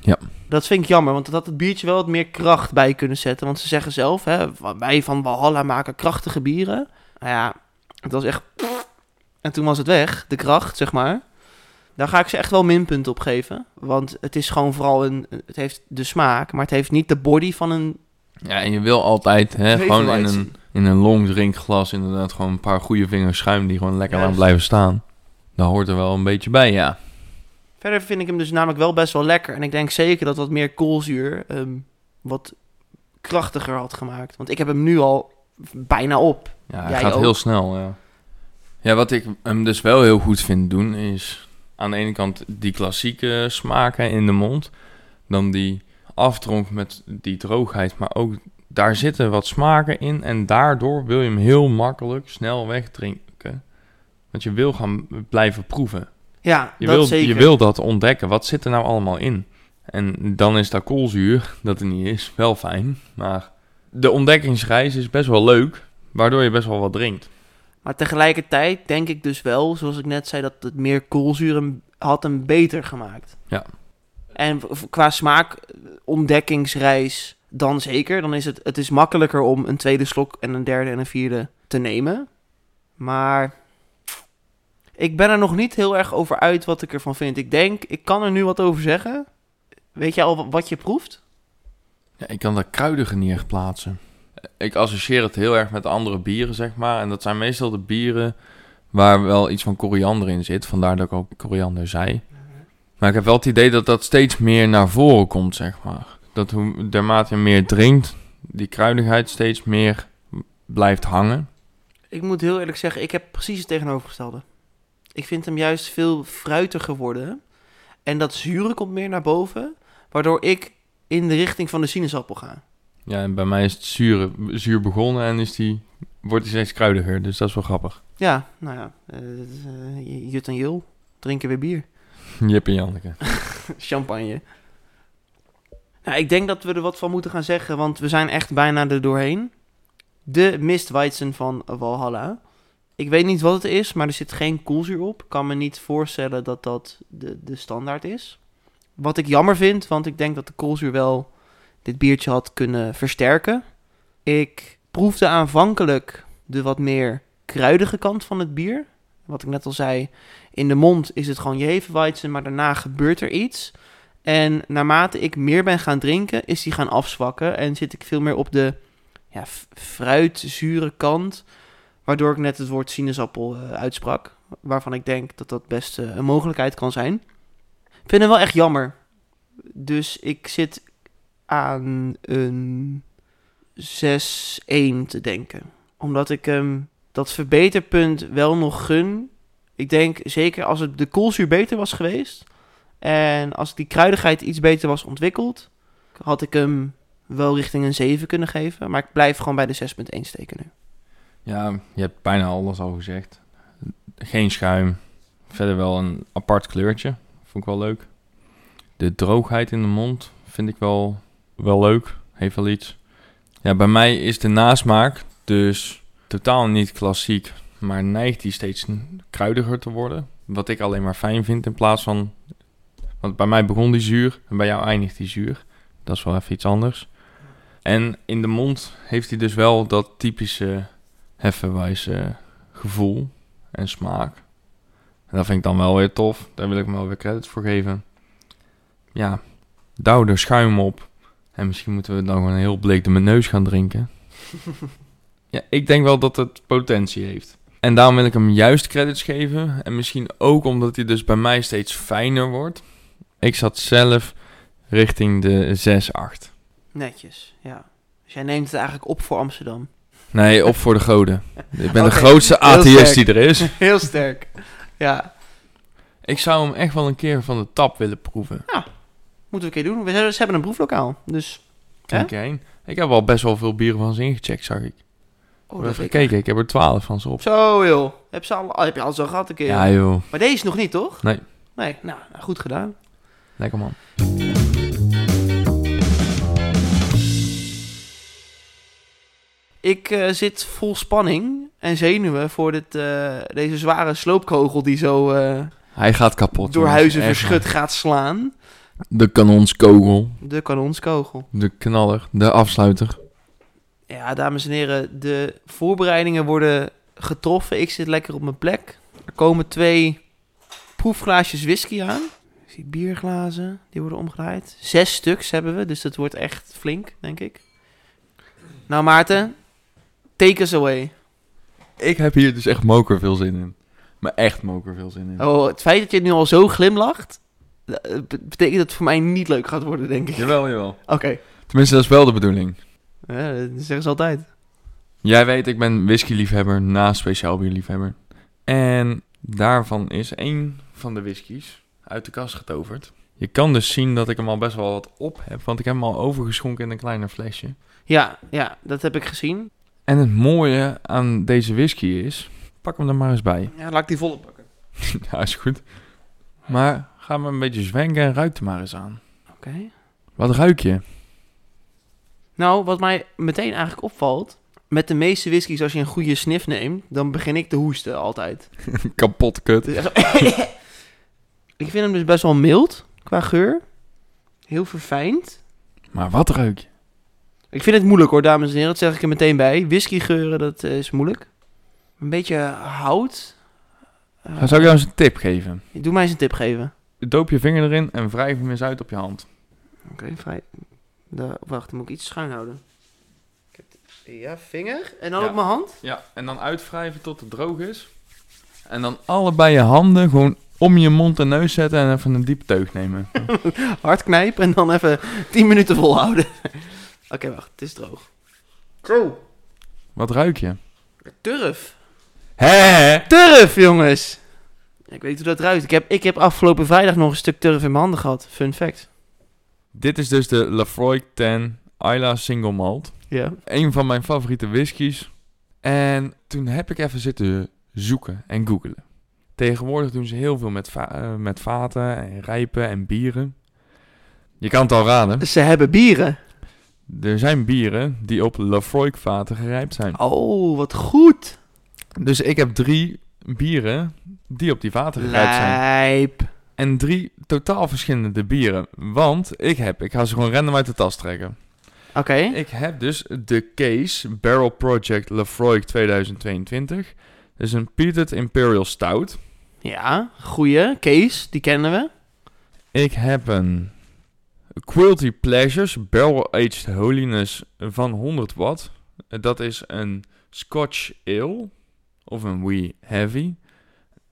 Ja. Dat vind ik jammer, want dat had het biertje wel wat meer kracht bij kunnen zetten. Want ze zeggen zelf, hè, wij van Valhalla maken krachtige bieren. Nou ja, het was echt... En toen was het weg, de kracht, zeg maar. Daar ga ik ze echt wel minpunten op geven. Want het is gewoon vooral een... Het heeft de smaak, maar het heeft niet de body van een... Ja, en je wil altijd, hè, gewoon in een, in een long drinkglas inderdaad gewoon een paar goede vingers schuim die gewoon lekker Juist. lang blijven staan. Daar hoort er wel een beetje bij, ja. Verder vind ik hem dus namelijk wel best wel lekker. En ik denk zeker dat wat meer koolzuur ehm, wat krachtiger had gemaakt. Want ik heb hem nu al bijna op. Ja, hij Jij gaat ook? heel snel, ja. Ja, wat ik hem dus wel heel goed vind doen, is aan de ene kant die klassieke smaken in de mond. Dan die aftronk met die droogheid, maar ook daar zitten wat smaken in. En daardoor wil je hem heel makkelijk snel wegdrinken. Want je wil gaan blijven proeven. Ja, Je, dat wil, zeker. je wil dat ontdekken. Wat zit er nou allemaal in? En dan is dat koolzuur, dat er niet is, wel fijn. Maar de ontdekkingsreis is best wel leuk, waardoor je best wel wat drinkt. Maar tegelijkertijd denk ik dus wel, zoals ik net zei, dat het meer koolzuur hem had hem beter gemaakt. Ja. En qua smaak, ontdekkingsreis, dan zeker. Dan is het, het is makkelijker om een tweede slok en een derde en een vierde te nemen. Maar ik ben er nog niet heel erg over uit wat ik ervan vind. Ik denk, ik kan er nu wat over zeggen. Weet je al wat je proeft? Ja, ik kan dat kruidige niet echt plaatsen. Ik associeer het heel erg met andere bieren, zeg maar. En dat zijn meestal de bieren waar wel iets van koriander in zit. Vandaar dat ik ook koriander zei. Maar ik heb wel het idee dat dat steeds meer naar voren komt, zeg maar. Dat hoe naarmate je meer drinkt, die kruidigheid steeds meer blijft hangen. Ik moet heel eerlijk zeggen, ik heb precies het tegenovergestelde. Ik vind hem juist veel fruitiger worden. En dat zure komt meer naar boven. Waardoor ik in de richting van de sinaasappel ga. Ja, en bij mij is het zuur, zuur begonnen en is die, wordt hij steeds kruidiger. Dus dat is wel grappig. Ja, nou ja. eh, eh, Jut en Jul drinken weer bier. Jip en Janneke. Champagne. Nou, ik denk dat we er wat van moeten gaan zeggen, want we zijn echt bijna er doorheen. De Mistweizen van Valhalla. Ik weet niet wat het is, maar er zit geen koolzuur op. Ik kan me niet voorstellen dat dat de, de standaard is. Wat ik jammer vind, want ik denk dat de koolzuur wel dit biertje had kunnen versterken. Ik proefde aanvankelijk de wat meer kruidige kant van het bier. Wat ik net al zei, in de mond is het gewoon Jevenweizen, maar daarna gebeurt er iets. En naarmate ik meer ben gaan drinken, is die gaan afzwakken en zit ik veel meer op de ja, fruitzure kant. Waardoor ik net het woord sinaasappel eh, uitsprak. Waarvan ik denk dat dat best eh, een mogelijkheid kan zijn. Ik vind het wel echt jammer. Dus ik zit aan een 6-1 te denken. Omdat ik hem dat verbeterpunt wel nog gun. Ik denk zeker als het de koolzuur beter was geweest. En als die kruidigheid iets beter was ontwikkeld. Had ik hem wel richting een 7 kunnen geven. Maar ik blijf gewoon bij de 6.1 steken nu. Ja, je hebt bijna alles al gezegd. Geen schuim. Verder wel een apart kleurtje. Vond ik wel leuk. De droogheid in de mond vind ik wel, wel leuk. Heeft wel iets. Ja, bij mij is de nasmaak dus totaal niet klassiek. Maar neigt die steeds kruidiger te worden. Wat ik alleen maar fijn vind in plaats van... Want bij mij begon die zuur en bij jou eindigt die zuur. Dat is wel even iets anders. En in de mond heeft hij dus wel dat typische heffenwijze gevoel en smaak. En dat vind ik dan wel weer tof. Daar wil ik hem wel weer credits voor geven. Ja, douw er schuim op. En misschien moeten we dan gewoon een heel bleek de mijn neus gaan drinken. ja, ik denk wel dat het potentie heeft. En daarom wil ik hem juist credits geven. En misschien ook omdat hij dus bij mij steeds fijner wordt. Ik zat zelf richting de 6-8. Netjes, ja. Dus jij neemt het eigenlijk op voor Amsterdam. Nee, op voor de goden. Ik ben de grootste atheïst die er is. Heel sterk. Ja, Ik zou hem echt wel een keer van de tap willen proeven. moeten we een keer doen. We hebben, ze hebben een proeflokaal. Dus? Kijk heen. Ik heb al best wel veel bieren van ze ingecheckt, zag ik. oh, ik heb dat gekeken, ik heb er twaalf van ze op. Zo joh. Heb, ze al, heb je al zo gehad een keer? Ja joh, Maar deze nog niet, toch? Nee. Nee, nou, nou, goed gedaan. lekker man. Ik eh, zit vol spanning en zenuwen voor dit, eh, deze zware sloopkogel die zo eh, Hij gaat kapot. door huizen verschut gaat slaan. De kanonskogel, De kanonskogel. de knaller, de afsluiter. Ja, dames en heren, de voorbereidingen worden getroffen. Ik zit lekker op mijn plek. Er komen twee proefglaasjes whisky aan. Ik zie bierglazen, die worden omgedraaid. Zes stuks hebben we, dus dat wordt echt flink, denk ik. Nou Maarten, take us away. Ik heb hier dus echt moker veel zin in. Maar echt moker veel zin in. Oh, het feit dat je nu al zo glimlacht, eh, be- betekent dat het voor mij niet leuk gaat worden, denk ik. Jawel, jawel. Oké, Tenminste, dat is wel de bedoeling. Ja, dat zeggen ze altijd. Jij weet, ik ben whisky-liefhebber naast speciaal bierliefhebber. En daarvan is één van de whiskies uit de kast getoverd. Je kan dus zien dat ik hem al best wel wat op heb, want ik heb hem al overgeschonken in een kleiner flesje. Ja, ja, dat heb ik gezien. En het mooie aan deze whisky is, pak hem er maar eens bij. Ja, laat ik die volle pakken. ja, is goed. Maar ga maar een beetje zwenken en ruik er maar eens aan. Oké. Wat ruik je? Nou, wat mij meteen eigenlijk opvalt... Met de meeste whiskies, als je een goede snif neemt... dan begin ik te hoesten altijd. Kapot kut. Dus Ik vind hem dus best wel mild qua geur. Heel verfijnd. Maar wat ruik je? Ik vind het moeilijk hoor, dames en heren. Dat zeg ik er meteen bij. Whiskygeuren, dat eh, is moeilijk. Een beetje hout. Zou ik jou eens een tip geven. Doe mij eens een tip geven. Doop je vinger erin en wrijf hem eens uit op je hand. Oké, vrij. De, wacht, dan moet ik iets schuin houden. Ja, vinger. En dan Ja. op mijn hand. Ja, en dan uitwrijven tot het droog is. En dan allebei je handen gewoon om je mond en neus zetten en even een diepe teug nemen. Hard knijpen en dan even 10 minuten volhouden. Oké, wacht. Het is droog. Zo. Wat ruik je? Turf. Hè? Turf, jongens. Ik weet hoe dat ruikt. Ik heb, ik heb afgelopen vrijdag nog een stuk turf in mijn handen gehad. Fun fact. Dit is dus de Lafroy 10 Isla Single Malt. Ja. Een van mijn favoriete whiskies. En toen heb ik even zitten zoeken en googelen. Tegenwoordig doen ze heel veel met, va- eh, met vaten en rijpen en bieren. Je kan het al raden. Ze hebben bieren. Er zijn bieren die op Lafroy vaten gerijpt zijn. Oh, wat goed. Dus ik heb drie bieren die op die vaten gerijpt zijn. Lijp. En drie totaal verschillende bieren. Want ik heb, ik ga ze gewoon random uit de tas trekken. Oké. Ik heb dus de Case Barrel Project Lafroy 2022. Dat is een Peated Imperial Stout. Ja, goeie. Kees, die kennen we. Ik heb een Quilty Pleasures Barrel Aged Holiness van 100 watt. Dat is een Scotch Ale. Of een Wee Heavy.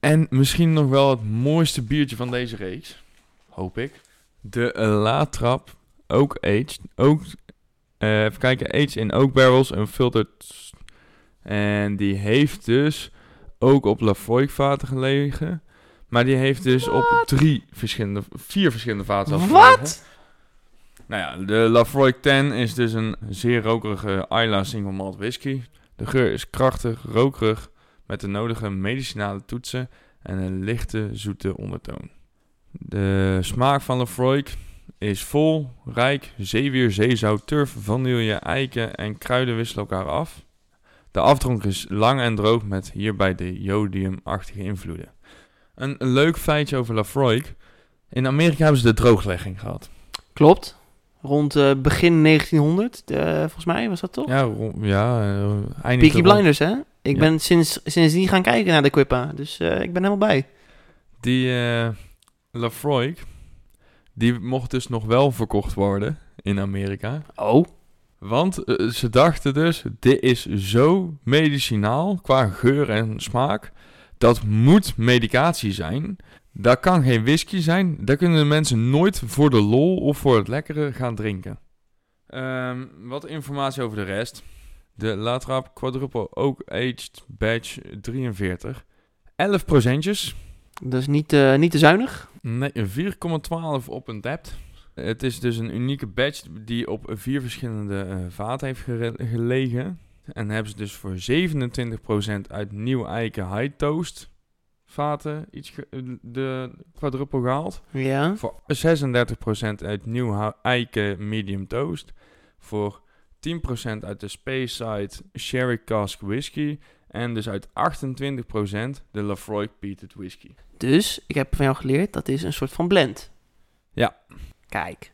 En misschien nog wel het mooiste biertje van deze reeks. Hoop ik. De Latrap Oak Aged. Ook, eh, even kijken, aged in oak barrels en filtered. En die heeft dus ook op Lafroy vaten gelegen. Maar die heeft dus op drie verschillende, vier verschillende vaten. Wat? Nou ja, de Lafroy 10 is dus een zeer rokerige Isla Single Malt Whisky. De geur is krachtig, rokerig, met de nodige medicinale toetsen en een lichte, zoete ondertoon. De smaak van Lafroy is vol, rijk, zeewier, zeezout, turf, vanille, eiken en kruiden wisselen elkaar af. De afdronk is lang en droog met hierbij de jodiumachtige invloeden. Een leuk feitje over Lafroy. In Amerika hebben ze de drooglegging gehad. Klopt. Rond eh, begin 1900, eh, volgens mij, was dat toch? Ja, ja uh, Peaky Blinders, hè? Ik Ja. ben sinds, sindsdien gaan kijken naar de Quippa. Dus ik ben helemaal bij. Die Lafroy, die mocht dus nog wel verkocht worden in Amerika. Oh. Want ze dachten dus, dit is zo medicinaal qua geur en smaak. Dat moet medicatie zijn. Dat kan geen whisky zijn. Dat kunnen de mensen nooit voor de lol of voor het lekkere gaan drinken. Ehm, wat informatie over de rest. De Latrap Quadruple Oak Aged Batch 43. 11 procentjes. Dat is niet, eh, niet te zuinig. Nee, een 4,12 op een depth. Het is dus een unieke batch die op vier verschillende eh, vaten heeft gelegen. En hebben ze dus voor 27% uit nieuw eiken high toast vaten iets ge- de quadruple gehaald. Ja. Voor 36% uit nieuw eiken medium toast. Voor 10% uit de Speyside Sherry Cask Whisky. En dus uit 28% de Lafroy Peated Whisky. Dus, ik heb van jou geleerd, dat is een soort van blend. Ja. Kijk.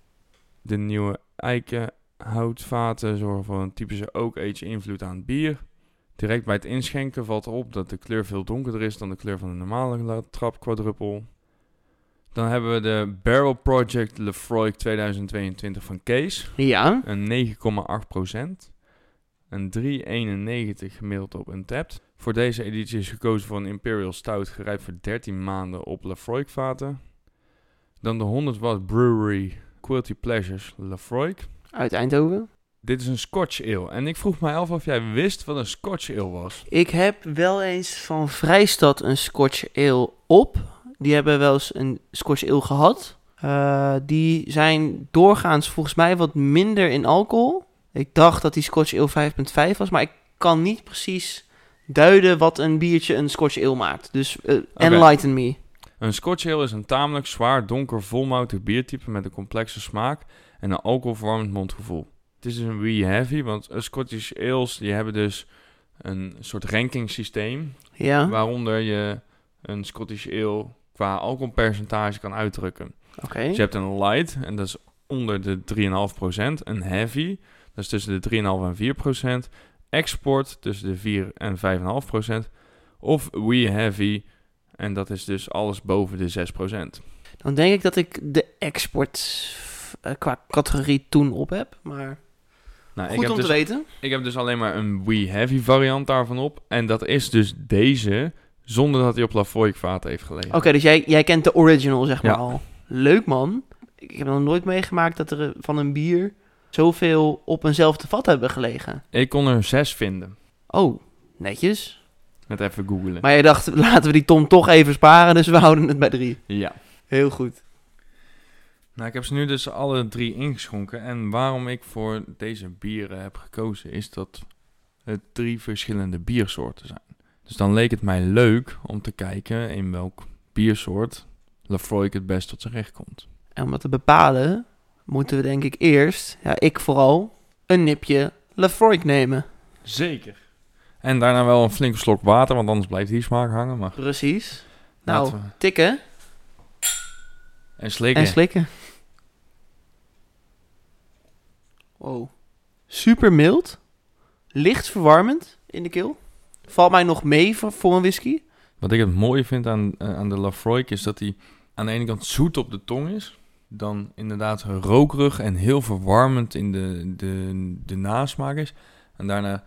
De nieuwe eikenhoutvaten zorgen voor een typische oak age invloed aan het bier. Direct bij het inschenken valt op dat de kleur veel donkerder is dan de kleur van de normale trap quadruple. Dan hebben we de Barrel Project Lefroy 2022 van Kees. Ja. Een 9,8%. Een 3,91 gemiddeld op Untapped. Voor deze editie is gekozen voor een Imperial Stout gerijpt voor 13 maanden op Lafroy vaten. Dan de 100 watt Brewery Quilty Pleasures Lafroy. Uit Eindhoven. Dit is een Scotch Ale. En ik vroeg mij af of jij wist wat een Scotch Ale was. Ik heb wel eens van Vrijstad een Scotch Ale op. Die hebben wel eens een Scotch Ale gehad. Eh, die zijn doorgaans volgens mij wat minder in alcohol. Ik dacht dat die Scotch Ale 5.5 was, maar ik kan niet precies duiden wat een biertje een Scotch Ale maakt. Dus eh, enlighten me. Een Scotch Ale is een tamelijk zwaar, donker, volmoutig biertype met een complexe smaak en een alcoholverwarmend mondgevoel. Het is een wee heavy, want eh, Scottish Ales die hebben dus een soort ranking systeem Ja. waaronder je een Scottish Ale qua alcoholpercentage kan uitdrukken. Oké. Dus je hebt een light, en dat is onder de 3,5%. Een heavy, dat is tussen de 3,5 en 4%. Export, tussen de 4 en 5,5%. Of we heavy, en dat is dus alles boven de 6%. Dan denk ik dat ik de export eh, qua categorie toen op heb. Maar Nou, ik goed heb om dus te weten. Ik heb dus alleen maar een We Heavy variant daarvan op. En dat is dus deze, zonder dat hij op Lafroy vaat heeft gelegen. Oké, dus jij, jij kent de original, zeg maar Ja. al. Leuk, man. Ik heb nog nooit meegemaakt dat er van een bier zoveel op eenzelfde vat hebben gelegen. Ik kon er zes vinden. Oh, netjes. Met even googlen. Maar jij dacht, laten we die Tom toch even sparen, dus we houden het bij drie. Ja. Heel goed. Nou, ik heb ze nu dus alle drie ingeschonken. En waarom ik voor deze bieren heb gekozen, is dat het drie verschillende biersoorten zijn. Dus dan leek het mij leuk om te kijken in welk biersoort Lafroy het best tot zijn recht komt. En om dat te bepalen, moeten we denk ik eerst, ja, ik vooral, een nipje Lafroik nemen. Zeker. En daarna wel een flinke slok water, want anders blijft die smaak hangen. Maar Precies. Nou, we- tikken En slikken. en slikken. Wow. Super mild. Licht verwarmend in de keel. Valt mij nog mee voor, voor een whisky. Wat ik het mooie vind aan, eh, aan de Lafroik is dat hij aan de ene kant zoet op de tong is. Dan inderdaad rokerig en heel verwarmend in de, de, de nasmaak is. En daarna,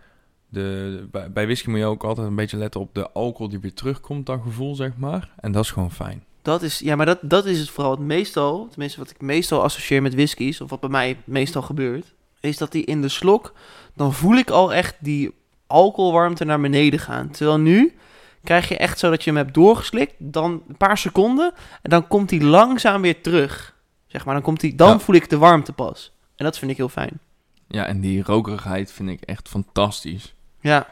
de, bij, bij whisky moet je ook altijd een beetje letten op de alcohol die weer terugkomt, dat gevoel zeg maar. En dat is gewoon fijn. Dat is, ja, maar dat, dat is het vooral het meestal, tenminste wat ik meestal associeer met whiskies, of wat bij mij meestal gebeurt, is dat die in de slok, dan voel ik al echt die alcoholwarmte naar beneden gaan. Terwijl nu krijg je echt zo dat je hem hebt doorgeslikt, dan een paar seconden, en dan komt hij langzaam weer terug. Zeg maar, dan, komt hij, dan Ja. voel ik de warmte pas. En dat vind ik heel fijn. Ja, en die rokerigheid vind ik echt fantastisch. Ja.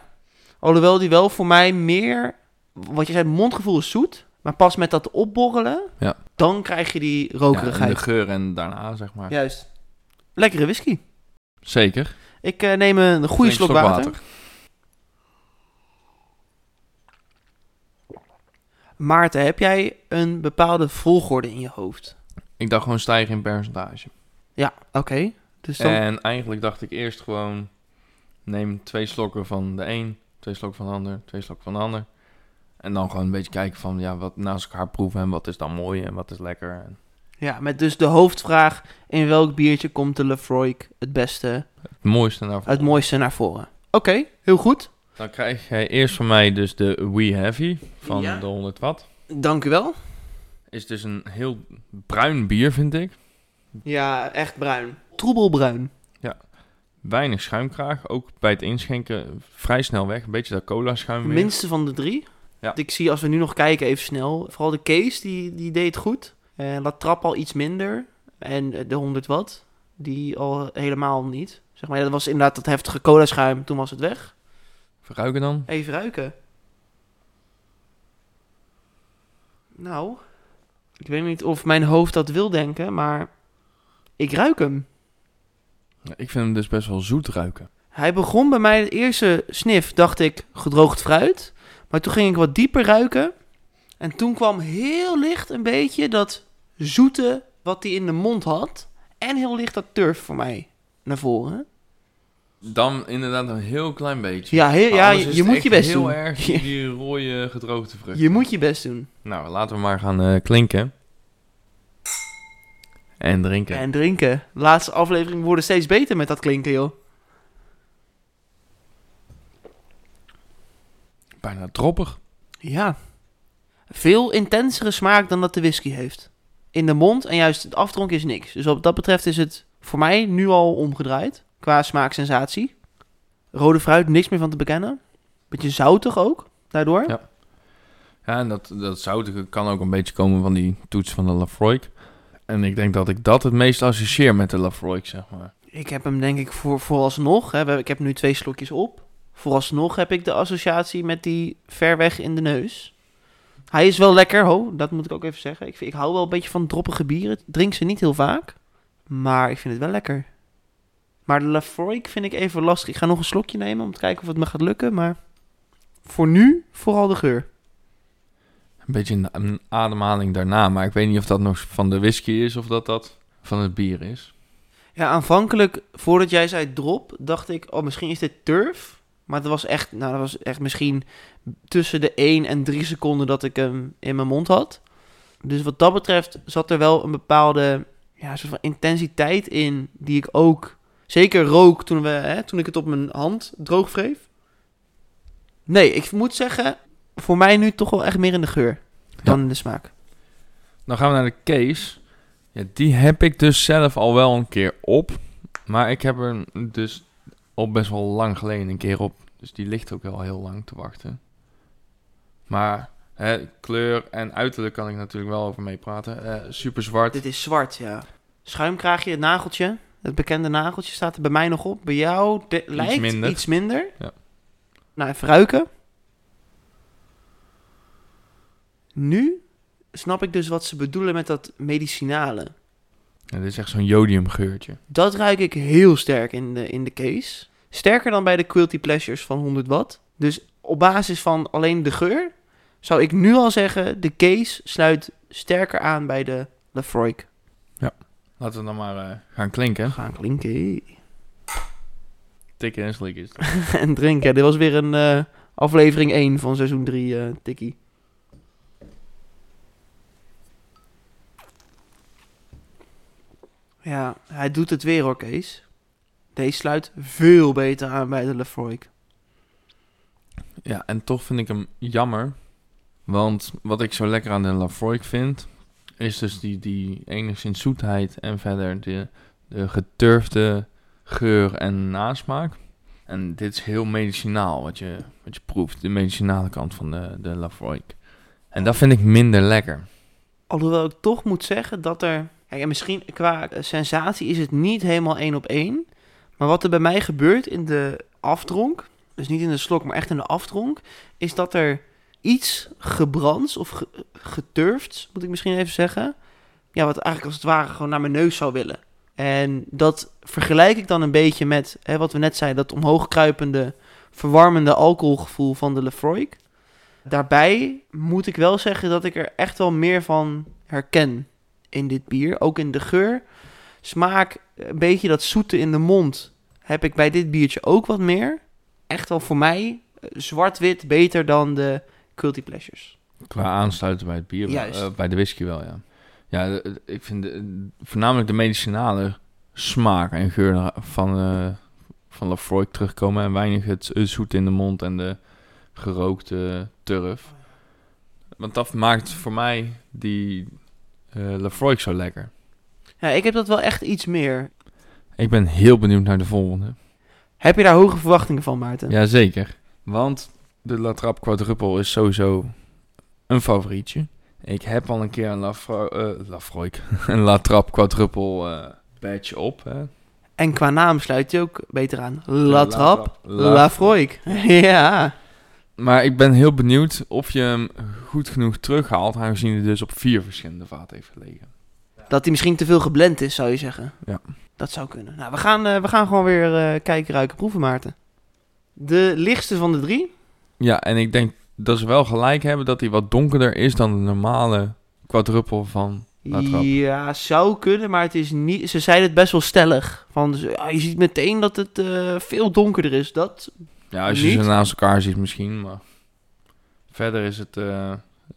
Alhoewel die wel voor mij meer, wat je zei, mondgevoel is zoet, maar pas met dat opborrelen, Ja. dan krijg je die Ja, en rokerigheid. de geur en daarna zeg maar. Juist. Lekkere whisky. Zeker. Ik eh, neem een goede slok water. Maarten, heb jij een bepaalde volgorde in je hoofd? Ik dacht gewoon stijgen in percentage. Ja, oké. Dus dan... En eigenlijk dacht ik eerst gewoon... Neem twee slokken van de een, twee slokken van de ander, twee slokken van de ander. En dan gewoon een beetje kijken van... Ja, wat naast elkaar proeven en wat is dan mooi en wat is lekker. En Ja, met dus de hoofdvraag... in welk biertje komt de Lefroy het beste, het mooiste daarvan. het mooiste naar voren? Oké, heel goed. Dan krijg jij eerst van mij dus de We Heavy van Ja. de 100 watt. Dank u wel. Is dus een heel bruin bier, vind ik. Ja, echt bruin. Troebelbruin. Weinig schuimkraag. Ook bij het inschenken vrij snel weg. Een beetje dat cola schuim. Minste van de drie. Ja. Ik zie als we nu nog kijken even snel. Vooral de Case, die, die deed goed. En La Trap al iets minder. En eh, de 100 watt, die al helemaal niet. Zeg maar, dat was inderdaad dat heftige cola schuim. Toen was het weg. Verruiken dan. Even ruiken. Nou, ik weet niet of mijn hoofd dat wil denken, maar ik ruik hem. Ik vind hem dus best wel zoet ruiken. Hij begon bij mij, de eerste snif, dacht ik, gedroogd fruit. Maar toen ging ik wat dieper ruiken. En toen kwam heel licht een beetje dat zoete wat hij in de mond had. En heel licht dat turf voor mij naar voren. Dan inderdaad een heel klein beetje. Ja, heel, ja je, moet je best heel doen. erg Je, die rode gedroogde vrucht. je moet je best doen. Nou, laten we maar gaan eh, klinken. En drinken. En drinken. De laatste aflevering worden steeds beter met dat klinken, joh. Bijna droppig. Ja. Veel intensere smaak dan dat de whisky heeft. In de mond en juist het afdronken is niks. Dus wat dat betreft is het voor mij nu al omgedraaid. Qua smaaksensatie. Rode fruit, niks meer van te bekennen. Beetje zoutig ook, daardoor. Ja. Ja, en dat, dat zoutige kan ook een beetje komen van die toets van de Lafroy. En ik denk dat ik dat het meest associeer met de Lafroy, zeg maar. Ik heb hem denk ik voor, vooralsnog, hè, ik heb nu twee slokjes op. Vooralsnog heb ik de associatie met die ver weg in de neus. Hij is wel lekker, ho, dat moet ik ook even zeggen. Ik, vind, ik hou wel een beetje van droppige bieren. Drink ze niet heel vaak, maar ik vind het wel lekker. Maar de Lafroy vind ik even lastig. Ik ga nog een slokje nemen om te kijken of het me gaat lukken, maar voor nu vooral de geur. Een beetje een ademhaling daarna. Maar ik weet niet of dat nog van de whisky is of dat dat van het bier is. Ja, aanvankelijk, voordat jij zei drop, dacht ik, oh, misschien is dit turf. Maar dat was echt, nou, dat was echt misschien tussen de 1 en 3 seconden dat ik hem in mijn mond had. Dus wat dat betreft zat er wel een bepaalde ja, soort van intensiteit in, die ik ook zeker rook toen, we, hè, toen ik het op mijn hand droog wreef. Nee, ik moet zeggen, voor mij nu toch wel echt meer in de geur dan in de smaak. Dan gaan we naar de case. Ja, die heb ik dus zelf al wel een keer op. Maar ik heb er dus al best wel lang geleden een keer op. Dus die ligt ook wel heel lang te wachten. Maar hè, kleur en uiterlijk kan ik natuurlijk wel over meepraten. Eh super zwart. Dit is zwart, ja. Schuimkraagje, het nageltje. Het bekende nageltje staat er bij mij nog op. Bij jou de- lijkt minder. iets minder. Ja. Nou, even ruiken. Nu snap ik dus wat ze bedoelen met dat medicinale. Ja, dit is echt zo'n jodiumgeurtje. Dat ruik ik heel sterk in de, in de case. Sterker dan bij de Quilty Pleasures van 100 watt. Dus op basis van alleen de geur zou ik nu al zeggen... de case sluit sterker aan bij de Lafroik. Laten we dan maar eh, gaan klinken. Gaan klinken. Tikken en het. en drinken. Dit was weer een eh, aflevering 1 van seizoen 3, eh Tikkie. Ja, hij doet het weer hoor, Kees. Deze sluit veel beter aan bij de Lefroik. Ja, en toch vind ik hem jammer. Want wat ik zo lekker aan de Lafroik vind, is dus die, die enigszins zoetheid en verder de, de geturfde geur en nasmaak. En dit is heel medicinaal wat je, wat je proeft, de medicinale kant van de, de Lafroik. En dat vind ik minder lekker. Alhoewel ik toch moet zeggen dat er... En misschien qua eh, sensatie is het niet helemaal één op één. Maar wat er bij mij gebeurt in de afdronk... Dus niet in de slok, maar echt in de afdronk... Is dat er iets gebrands of ge, moet ik misschien even zeggen... Ja, wat eigenlijk als het ware gewoon naar mijn neus zou willen. En dat vergelijk ik dan een beetje met hè, wat we net zeiden... dat omhoogkruipende, verwarmende alcoholgevoel van de Lefroy. Daarbij moet ik wel zeggen dat ik er echt wel meer van herken in dit bier. Ook in de geur. Smaak, een beetje dat zoete in de mond heb ik bij dit biertje ook wat meer. Echt wel voor mij eh, zwart-wit beter dan de Culty Pleasures. Qua aansluiten bij het bier, Juist. eh, bij de whisky wel, ja. Ja, de- ik vind de- voornamelijk de medicinale smaak en geur van, eh van Lafroy terugkomen. En weinig het, het zoet in de mond en de gerookte turf. Want dat maakt voor mij die eh Lafroy zo lekker. Ja, ik heb dat wel echt iets meer. Ik ben heel benieuwd naar de volgende. Heb je daar hoge verwachtingen van, Maarten? Jazeker. Want de La Trappe Quadruple is sowieso een favorietje. Ik heb al een keer een Lafro eh, Lafroy, een La Trappe Quadruple eh badge op. Hè. En qua naam sluit je ook beter aan. La La ja. Maar ik ben heel benieuwd of je hem goed genoeg terughaalt, aangezien hij dus op vier verschillende vaten heeft gelegen. Dat hij misschien te veel geblend is, zou je zeggen. Ja. Dat zou kunnen. Nou, we gaan, eh, we gaan gewoon weer eh, kijken, ruiken, proeven, Maarten. De lichtste van de drie. Ja, en ik denk dat ze wel gelijk hebben dat hij wat donkerder is dan de normale quadruple van. Ja, zou kunnen, maar het is niet. Ze zeiden het best wel stellig. Van, je ziet meteen dat het eh, veel donkerder is. Dat. Ja, als je Niet? ze naast elkaar ziet misschien, maar verder is het eh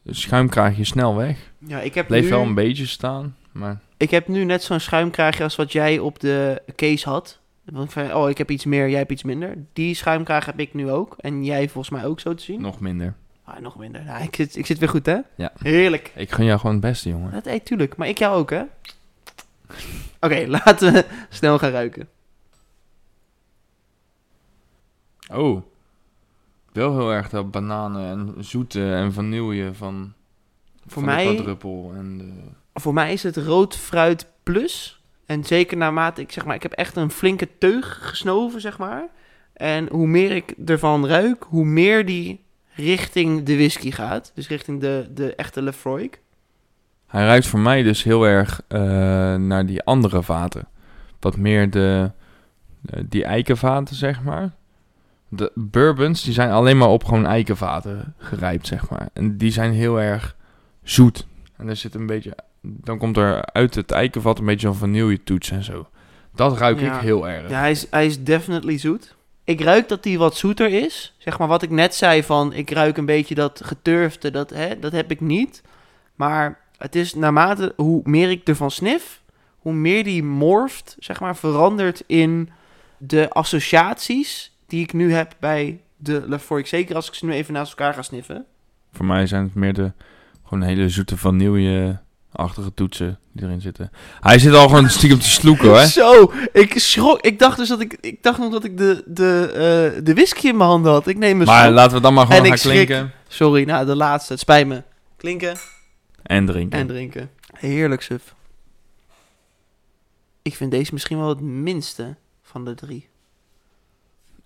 schuimkraagje snel weg. Ja, ik heb Bleef nu, wel een beetje staan, maar Ik heb nu net zo'n schuimkraagje als wat jij op de case had. Want van, oh, ik heb iets meer, jij hebt iets minder. Die schuimkraag heb ik nu ook. En jij volgens mij ook zo te zien. nog minder. Ah, nog minder. Nou, ik, zit, ik zit weer goed, hè? Ja. Heerlijk. Ik gun jou gewoon het beste, jongen. Dat eet tuurlijk. Maar ik jou ook, hè? Oké, laten we snel gaan ruiken. Oh. Wel heel erg dat bananen en zoete en vanille van, Voor van mij- de quadruple en de... Voor mij is het rood fruit plus. En zeker naarmate ik zeg maar, ik heb echt een flinke teug gesnoven, zeg maar. En hoe meer ik ervan ruik, hoe meer die richting de whisky gaat. Dus richting de, de echte Lefroy. Hij ruikt voor mij dus heel erg eh, naar die andere vaten. Wat meer de, eh, die eikenvaten, zeg maar. De bourbons, die zijn alleen maar op gewoon eikenvaten gerijpt, zeg maar. En die zijn heel erg zoet. En er zit een beetje, dan komt er uit het eikenvat een beetje zo'n vanilletoets en zo. Dat ruik Ja. ik heel erg. Ja, hij is, hij is definitely zoet. Ik ruik dat hij wat zoeter is. Zeg maar wat ik net zei van, ik ruik een beetje dat geturfde, dat, hè, dat heb ik niet. Maar het is naarmate, hoe meer ik ervan snif, hoe meer die morft, zeg maar, verandert in de associaties die ik nu heb bij de Lafroik. Zeker als ik ze nu even naast elkaar ga sniffen. Voor mij zijn het meer de gewoon hele zoete vanille-achtige toetsen die erin zitten. Hij zit al gewoon stiekem te sloeken hoor. Zo, ik schrok. Ik dacht dus dat ik, ik dacht nog dat ik de, de, eh, de whisky in mijn handen had. Ik neem een Maar laten we dan maar gewoon En gaan klinken Sorry, nou de laatste. Het spijt me. Klinken en drinken. en drinken. Heerlijk, suf. Ik vind deze misschien wel het minste van de drie.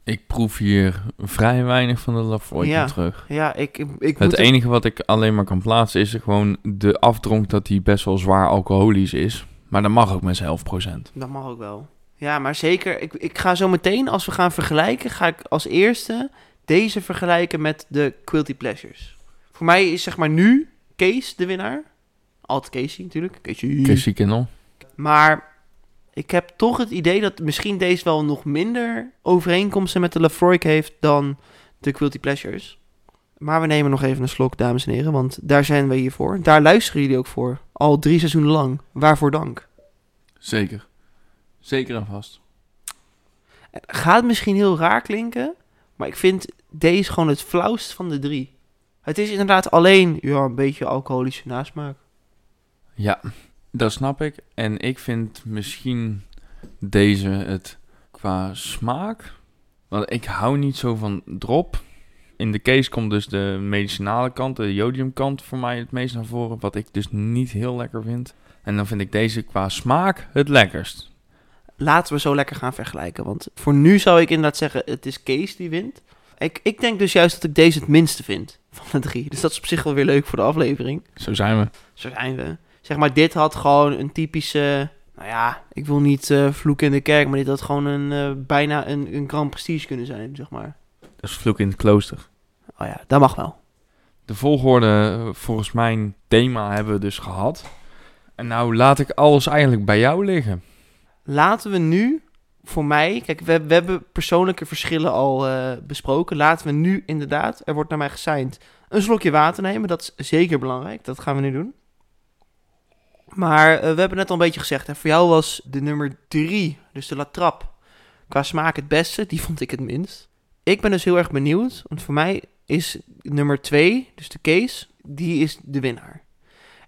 Ik proef hier vrij weinig van de Lafroy Ja. terug. Ja, ik, ik, ik Het moet enige wat ik alleen maar kan plaatsen is gewoon de afdronk dat die best wel zwaar alcoholisch is. Maar dat mag ook met zijn 11%. Dat mag ook wel. Ja, maar zeker. Ik, ik ga zo meteen, als we gaan vergelijken, ga ik als eerste deze vergelijken met de Quilty Pleasures. Voor mij is zeg maar nu Kees de winnaar. Altijd Casey natuurlijk. Casey. Casey Kennel. Maar ik heb toch het idee dat misschien deze wel nog minder overeenkomsten met de Lafroik heeft dan de Quilty Pleasures. Maar we nemen nog even een slok, dames en heren, want daar zijn we hier voor. Daar luisteren jullie ook voor. Al drie seizoenen lang. Waarvoor dank. Zeker. Zeker en vast. Het gaat misschien heel raar klinken, maar ik vind deze gewoon het flauwst van de drie. Het is inderdaad alleen ja, een beetje alcoholische nasmaak. Ja, dat snap ik. En ik vind misschien deze het qua smaak. Want ik hou niet zo van drop. In de case komt dus de medicinale kant, de jodiumkant voor mij het meest naar voren. Wat ik dus niet heel lekker vind. En dan vind ik deze qua smaak het lekkerst. Laten we zo lekker gaan vergelijken, want voor nu zou ik inderdaad zeggen, het is Kees die wint. Ik, ik denk dus juist dat ik deze het minste vind van de drie. Dus dat is op zich wel weer leuk voor de aflevering. Zo zijn we. Zo zijn we. Zeg maar, dit had gewoon een typische... Nou ja, ik wil niet eh vloeken in de kerk, maar dit had gewoon een, eh, bijna een, een grand prestige kunnen zijn, zeg maar. Dat is vloek in het klooster. Oh ja, dat mag wel. De volgorde volgens mijn thema hebben we dus gehad. En nou laat ik alles eigenlijk bij jou liggen. Laten we nu, voor mij... Kijk, we, we hebben persoonlijke verschillen al eh, besproken. Laten we nu inderdaad, er wordt naar mij gesigned, een slokje water nemen. Dat is zeker belangrijk. Dat gaan we nu doen. Maar eh, we hebben net al een beetje gezegd, hè, voor jou was de nummer drie, dus de La Trappe, qua smaak het beste. Die vond ik het minst. Ik ben dus heel erg benieuwd, want voor mij is nummer twee, dus de case, die is de winnaar.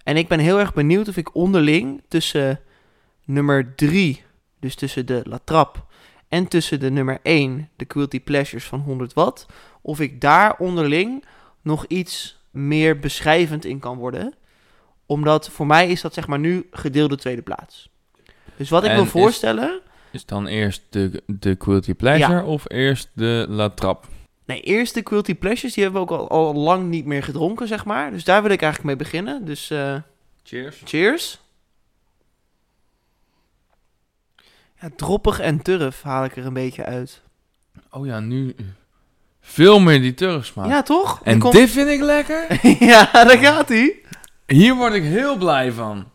En ik ben heel erg benieuwd of ik onderling tussen nummer drie, dus tussen de La Trappe, en tussen de nummer 1, de Quilty Pleasures van 100 watt, of ik daar onderling nog iets meer beschrijvend in kan worden. Omdat voor mij is dat zeg maar nu gedeelde tweede plaats. Dus wat ik En wil voorstellen... Is dan eerst de, de Quilty Pleasure of eerst de La Trappe? Nee, eerst de Quilty Pleasures, die hebben we ook al, al lang niet meer gedronken, zeg maar. Dus daar wil ik eigenlijk mee beginnen. Dus eh, Cheers. cheers. Ja, droppig en turf haal ik er een beetje uit. Oh ja, nu veel meer die turfsmaak. Ja, toch? En komt- dit vind ik lekker. ja, daar gaat hij. Hier word ik heel blij van.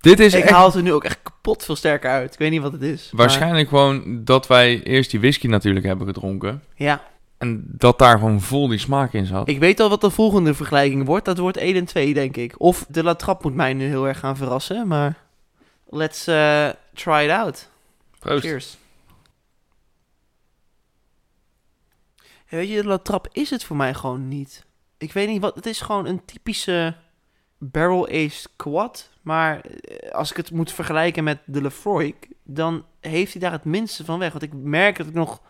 Dit is Ik echt haal het er nu ook echt kapot veel sterker uit. Ik weet niet wat het is. maar- waarschijnlijk gewoon dat wij eerst die whisky natuurlijk hebben gedronken. ja, En dat daar gewoon vol die smaak in zat. ik weet al wat de volgende vergelijking wordt. Dat wordt 1 en 2, denk ik. Of de La Trappe moet mij nu heel erg gaan verrassen. Maar let's eh, try it out. Proost. Cheers. Ja, weet je, de La Trappe is het voor mij gewoon niet. Ik weet niet wat, het is gewoon een typische barrel-aged quad. Maar eh, als ik het moet vergelijken met de Lefroy, dan heeft hij daar het minste van weg. Want ik merk dat ik nog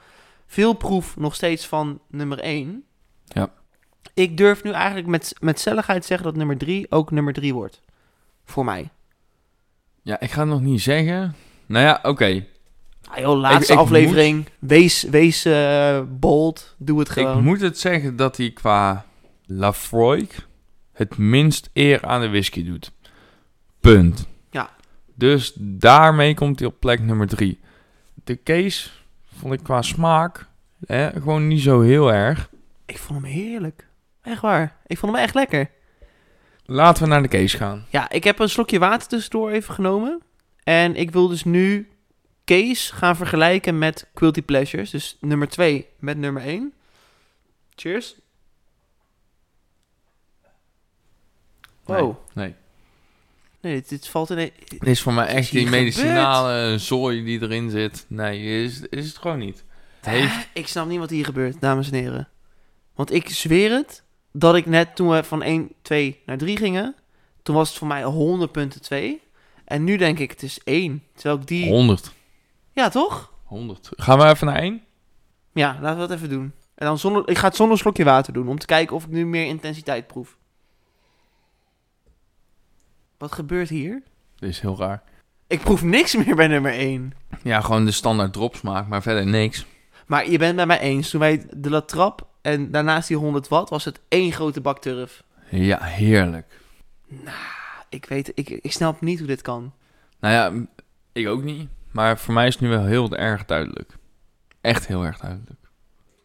veel proef, nog steeds van nummer 1. Ja. Ik durf nu eigenlijk met, met zelligheid zeggen dat nummer 3 ook nummer 3 wordt. Voor mij. Ja, ik ga het nog niet zeggen. Nou ja, oké. Ah joh, laatste ik aflevering. Wees, wees eh, bold. Doe het Ik gewoon. moet het zeggen dat hij qua Lafroy het minst eer aan de whisky doet. Punt. Ja. Dus daarmee komt hij op plek nummer drie. De case vond ik qua smaak hè, gewoon niet zo heel erg. Ik vond hem heerlijk. Echt waar. Ik vond hem echt lekker. Laten we naar de case gaan. Ja, ik heb een slokje water tussendoor even genomen. En ik wil dus nu Case gaan vergelijken met Quilty Pleasures. Dus nummer 2 met nummer 1. Cheers. Wow. Nee. Nee, dit, dit valt in... een- Dit is voor mij echt die medicinale zooi die erin zit. Nee, is, is het gewoon niet. Het heeft... Ik snap niet wat hier gebeurt, dames en heren. Want ik zweer het, dat ik net toen we van 1, 2 naar 3 gingen, toen was het voor mij 100 punten 2. En nu denk ik, het is 1. Terwijl ik die... 100. Ja, toch? 100. Gaan we even naar 1? Ja, laten we dat even doen. En dan zonder, ik ga het zonder slokje water doen, om te kijken of ik nu meer intensiteit proef. Wat gebeurt hier? Dit is heel raar. Ik proef niks meer bij nummer 1. Ja, gewoon de standaard dropsmaak, maar verder niks. Maar je bent bij mij eens, toen wij de latrap en daarnaast die 100 watt, was het één grote bak turf. Ja, heerlijk. Ik weet, ik, ik snap niet hoe dit kan. Nou ja, ik ook niet. Maar voor mij is het nu wel heel erg duidelijk. Echt heel erg duidelijk.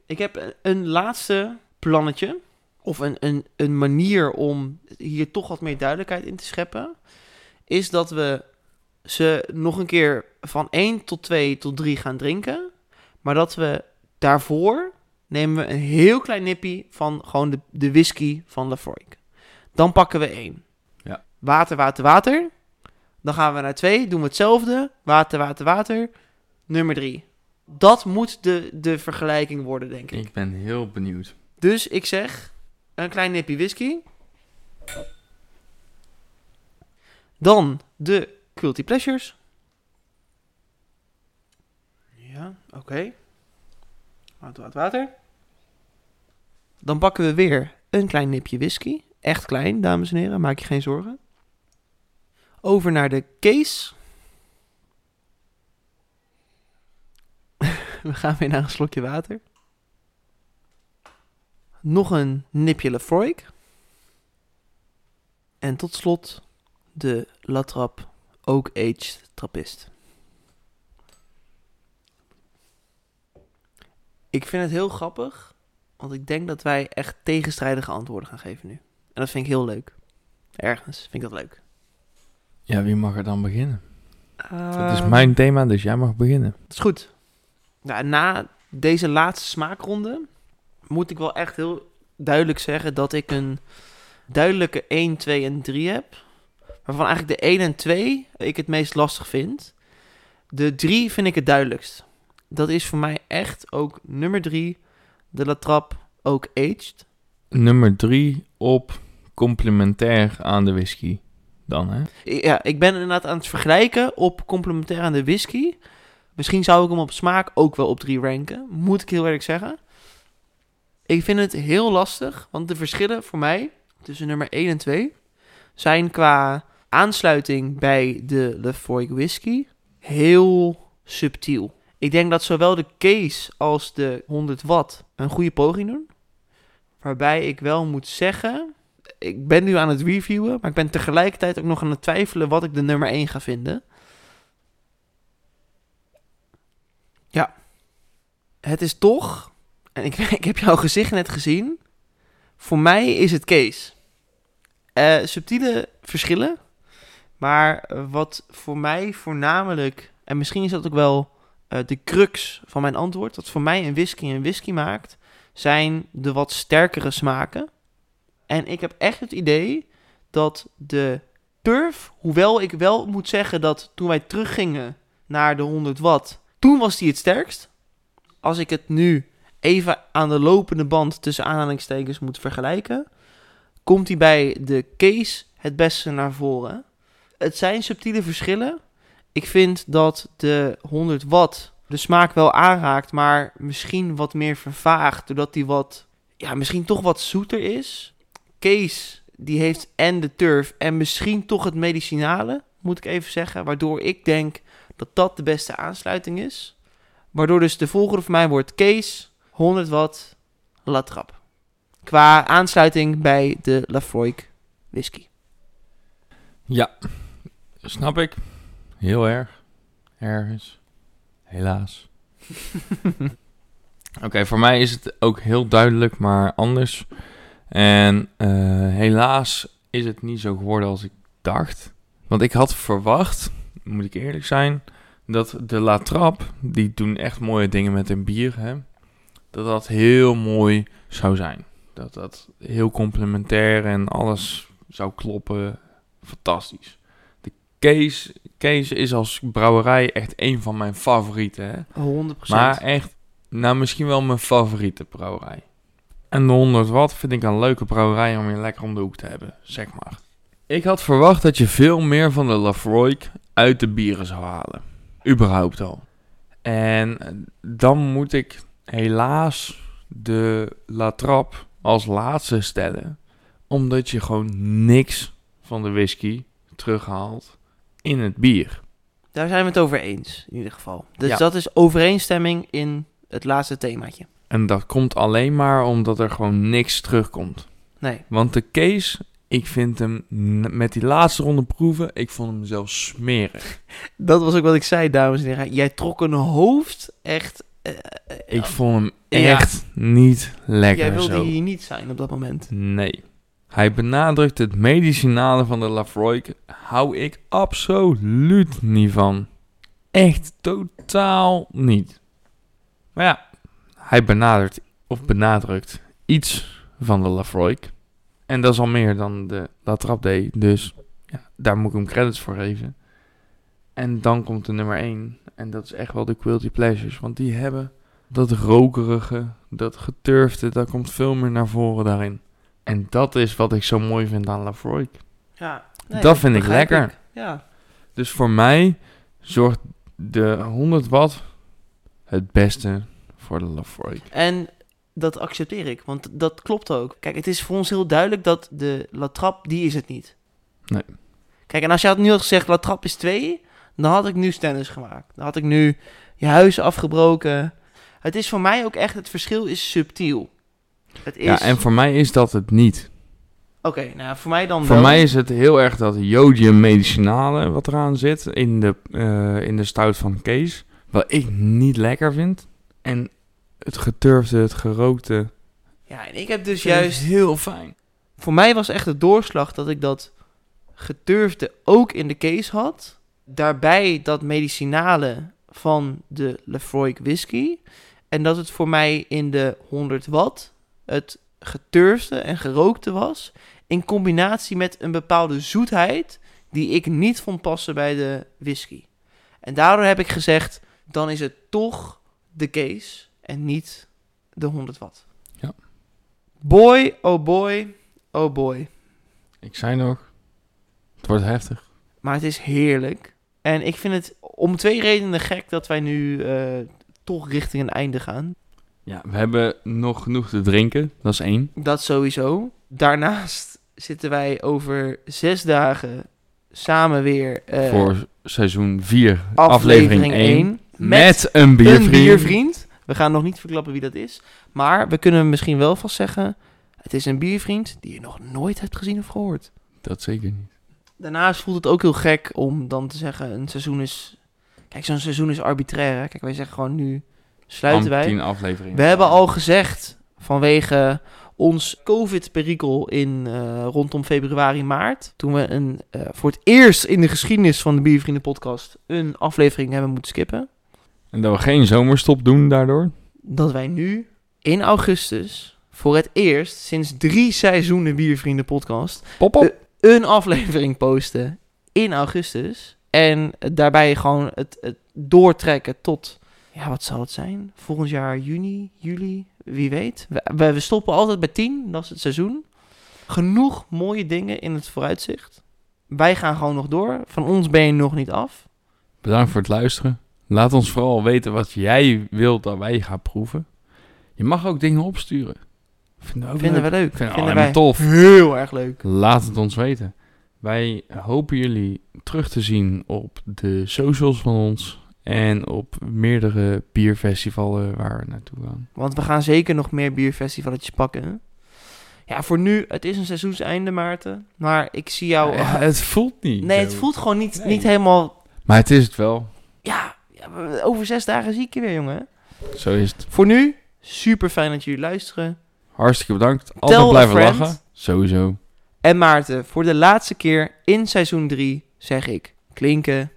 Ik heb een laatste plannetje. Of een, een, een manier om hier toch wat meer duidelijkheid in te scheppen. Is dat we ze nog een keer van 1 tot 2 tot 3 gaan drinken. Maar dat we daarvoor nemen we een heel klein nippie van gewoon de, de whisky van Lafroig. Dan pakken we 1. Ja. Water, water, water. Dan gaan we naar 2, doen we hetzelfde. Water, water, water. Nummer 3. Dat moet de, de vergelijking worden, denk ik. Ik ben heel benieuwd. Dus ik zeg een klein nipje whisky. Dan de Quilty Pleasures. Ja, oké. Water, water, water. Dan pakken we weer een klein nipje whisky. Echt klein, dames en heren. Maak je geen zorgen. Over naar de case. we gaan weer naar een slokje water. Nog een nipje Lafroig. En tot slot de Latrap Oak Aged Trappist. Ik vind het heel grappig, want ik denk dat wij echt tegenstrijdige antwoorden gaan geven nu. En dat vind ik heel leuk. Ergens vind ik dat leuk. Ja, wie mag er dan beginnen? het is Ehm, mijn thema, dus jij mag beginnen. Dat is goed. Nou, na deze laatste smaakronde moet ik wel echt heel duidelijk zeggen dat ik een duidelijke 1, 2 en 3 heb. Waarvan eigenlijk de 1 en 2 ik het meest lastig vind. De 3 vind ik het duidelijkst. Dat is voor mij echt ook nummer 3, de Latrap ook aged. Nummer drie op complementair aan de whisky. Dan, hè? Ja, ik ben inderdaad aan het vergelijken op complementair aan de whisky. Misschien zou ik hem op smaak ook wel op 3 ranken. Moet ik heel eerlijk zeggen. Ik vind het heel lastig, want de verschillen voor mij tussen nummer 1 en 2 zijn qua aansluiting bij de Lefroy whisky heel subtiel. Ik denk dat zowel de case als de 100 watt een goede poging doen. Waarbij ik wel moet zeggen, ik ben nu aan het reviewen, maar ik ben tegelijkertijd ook nog aan het twijfelen wat ik de nummer 1 ga vinden. Ja, het is toch, en ik, ik heb jouw gezicht net gezien, voor mij is het Kees. Eh, subtiele verschillen, maar wat voor mij voornamelijk, en misschien is dat ook wel eh, de crux van mijn antwoord, wat voor mij een whisky een whisky maakt, zijn de wat sterkere smaken. En ik heb echt het idee dat de turf, hoewel ik wel moet zeggen dat toen wij teruggingen naar de 100 watt, toen was die het sterkst. Als ik het nu even aan de lopende band tussen aanhalingstekens moet vergelijken, komt hij bij de case het beste naar voren. Het zijn subtiele verschillen. Ik vind dat de 100 watt de smaak wel aanraakt, maar misschien wat meer vervaagt, doordat die wat, ja, misschien toch wat zoeter is. Kees, die heeft en de turf en misschien toch het medicinale, moet ik even zeggen. Waardoor ik denk dat dat de beste aansluiting is. Waardoor dus de volgende voor mij wordt Kees, 100 watt, Latrap. Qua aansluiting bij de Lafroig whisky. Ja, snap ik. Heel erg. Ergens. Helaas. Oké, voor mij is het ook heel duidelijk, maar anders. En eh, helaas is het niet zo geworden als ik dacht. Want ik had verwacht, moet ik eerlijk zijn, dat de La Trappe, die doen echt mooie dingen met een bier, hè, dat dat heel mooi zou zijn. Dat dat heel complementair en alles zou kloppen. Fantastisch. De Kees, Kees is als brouwerij echt een van mijn favorieten. Hè? 100%. Maar echt, nou misschien wel mijn favoriete brouwerij. En de 100 watt vind ik een leuke brouwerij om weer lekker om de hoek te hebben, zeg maar. Ik had verwacht dat je veel meer van de Lafroik uit de bieren zou halen. Überhaupt al. En dan moet ik helaas de La Trappe als laatste stellen. Omdat je gewoon niks van de whisky terughaalt in het bier. Daar zijn we het over eens, in ieder geval. Dus Ja. dat is overeenstemming in het laatste themaatje. En dat komt alleen maar omdat er gewoon niks terugkomt. Nee. Want de case, ik vind hem met die laatste ronde proeven, ik vond hem zelfs smerig. Dat was ook wat ik zei, dames en heren. Jij trok een hoofd echt... eh, Ik vond hem Ja. echt niet lekker Jij wilde zo. hier niet zijn op dat moment. Nee. Hij benadrukt het medicinale van de Lafroik. Hou ik absoluut niet van. Echt totaal niet. Maar ja, hij benadert of benadrukt iets van de Lafroik. En dat is al meer dan de La Trappe deed. Dus ja, daar moet ik hem credits voor geven. En dan komt de nummer 1. En dat is echt wel de Quilty Pleasures. Want die hebben dat rokerige, dat geturfde, daar komt veel meer naar voren daarin. En dat is wat ik zo mooi vind aan Lafroik. Ja. Dat vind ik lekker. Ja. Dus voor mij zorgt de 100 watt het beste voor de Lafroik. En dat accepteer ik, want dat klopt ook. Kijk, het is voor ons heel duidelijk dat de La Trappe, die is het niet. Nee. Kijk, en als je had nu had gezegd, La Trappe is 2, dan had ik nu stennis gemaakt. Dan had ik nu je huis afgebroken. Het is voor mij ook echt, het verschil is subtiel. Het is... Ja, en voor mij is dat het niet. Oké, nou voor mij dan Voor wel. mij is het heel erg dat jodium medicinale wat eraan zit in de, eh, in de stout van Kees. Wat ik niet lekker vind. En het geturfde, het gerookte. Ja, en ik heb dus juist... heel fijn. Voor mij was echt de doorslag dat ik dat geturfde ook in de case had. Daarbij dat medicinale van de Lefroy whisky. En dat het voor mij in de 100 watt het geturfde en gerookte was. In combinatie met een bepaalde zoetheid die ik niet vond passen bij de whisky. En daardoor heb ik gezegd, dan is het toch de case en niet de 100 watt. Ja. Boy, oh boy, oh boy. Ik zei nog, het wordt heftig. Maar het is heerlijk. En ik vind het om twee redenen gek dat wij nu eh, toch richting een einde gaan. Ja, we hebben nog genoeg te drinken. Dat is één. Dat sowieso. Daarnaast zitten wij over zes dagen samen weer eh, voor seizoen 4, aflevering aflevering 1. 1. Met, een biervriend. een biervriend. We gaan nog niet verklappen wie dat is. Maar we kunnen misschien wel vast zeggen... Het is een biervriend die je nog nooit hebt gezien of gehoord. Dat zeker niet. Daarnaast voelt het ook heel gek om dan te zeggen... Een seizoen is... Kijk, zo'n seizoen is arbitrair. hè. Kijk, wij zeggen gewoon nu... Sluiten wij. 10 afleveringen. We hebben al gezegd vanwege ons COVID-perikel in eh, rondom februari, maart. Toen we een, eh, voor het eerst in de geschiedenis van de Biervrienden podcast een aflevering hebben moeten skippen. En dat we geen zomerstop doen daardoor. Dat wij nu in augustus voor het eerst sinds drie seizoenen Biervrienden podcast Pop op. een aflevering posten in augustus. En daarbij gewoon het, doortrekken tot, ja, wat zal het zijn? Volgend jaar juni, juli, wie weet. We, we, we stoppen altijd bij 10, dat is het seizoen. Genoeg mooie dingen in het vooruitzicht. Wij gaan gewoon nog door. Van ons ben je nog niet af. Bedankt voor het luisteren. Laat ons vooral weten wat jij wilt dat wij gaan proeven. Je mag ook dingen opsturen. Vinden we ook Vinden leuk. we leuk. Vinden wij tof. heel erg leuk. Laat het ons weten. Wij hopen jullie terug te zien op de socials van ons. En op meerdere bierfestivalen waar we naartoe gaan. Want we gaan zeker nog meer bierfestivaletjes pakken. Ja, voor nu, het is een seizoenseinde, Maarten. Maar ik zie jou... Ja, het voelt niet. nee, het voelt gewoon niet, Nee. niet helemaal... Maar het is het wel. Ja, over zes dagen zie ik je weer, jongen. Zo is het. Voor nu, super fijn dat jullie luisteren. Hartstikke bedankt. Altijd blijven lachen. Sowieso. En Maarten, voor de laatste keer in seizoen 3 zeg ik klinken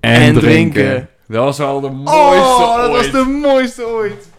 En, En drinken. Dat was wel de mooiste Oh, dat ooit. was de mooiste ooit.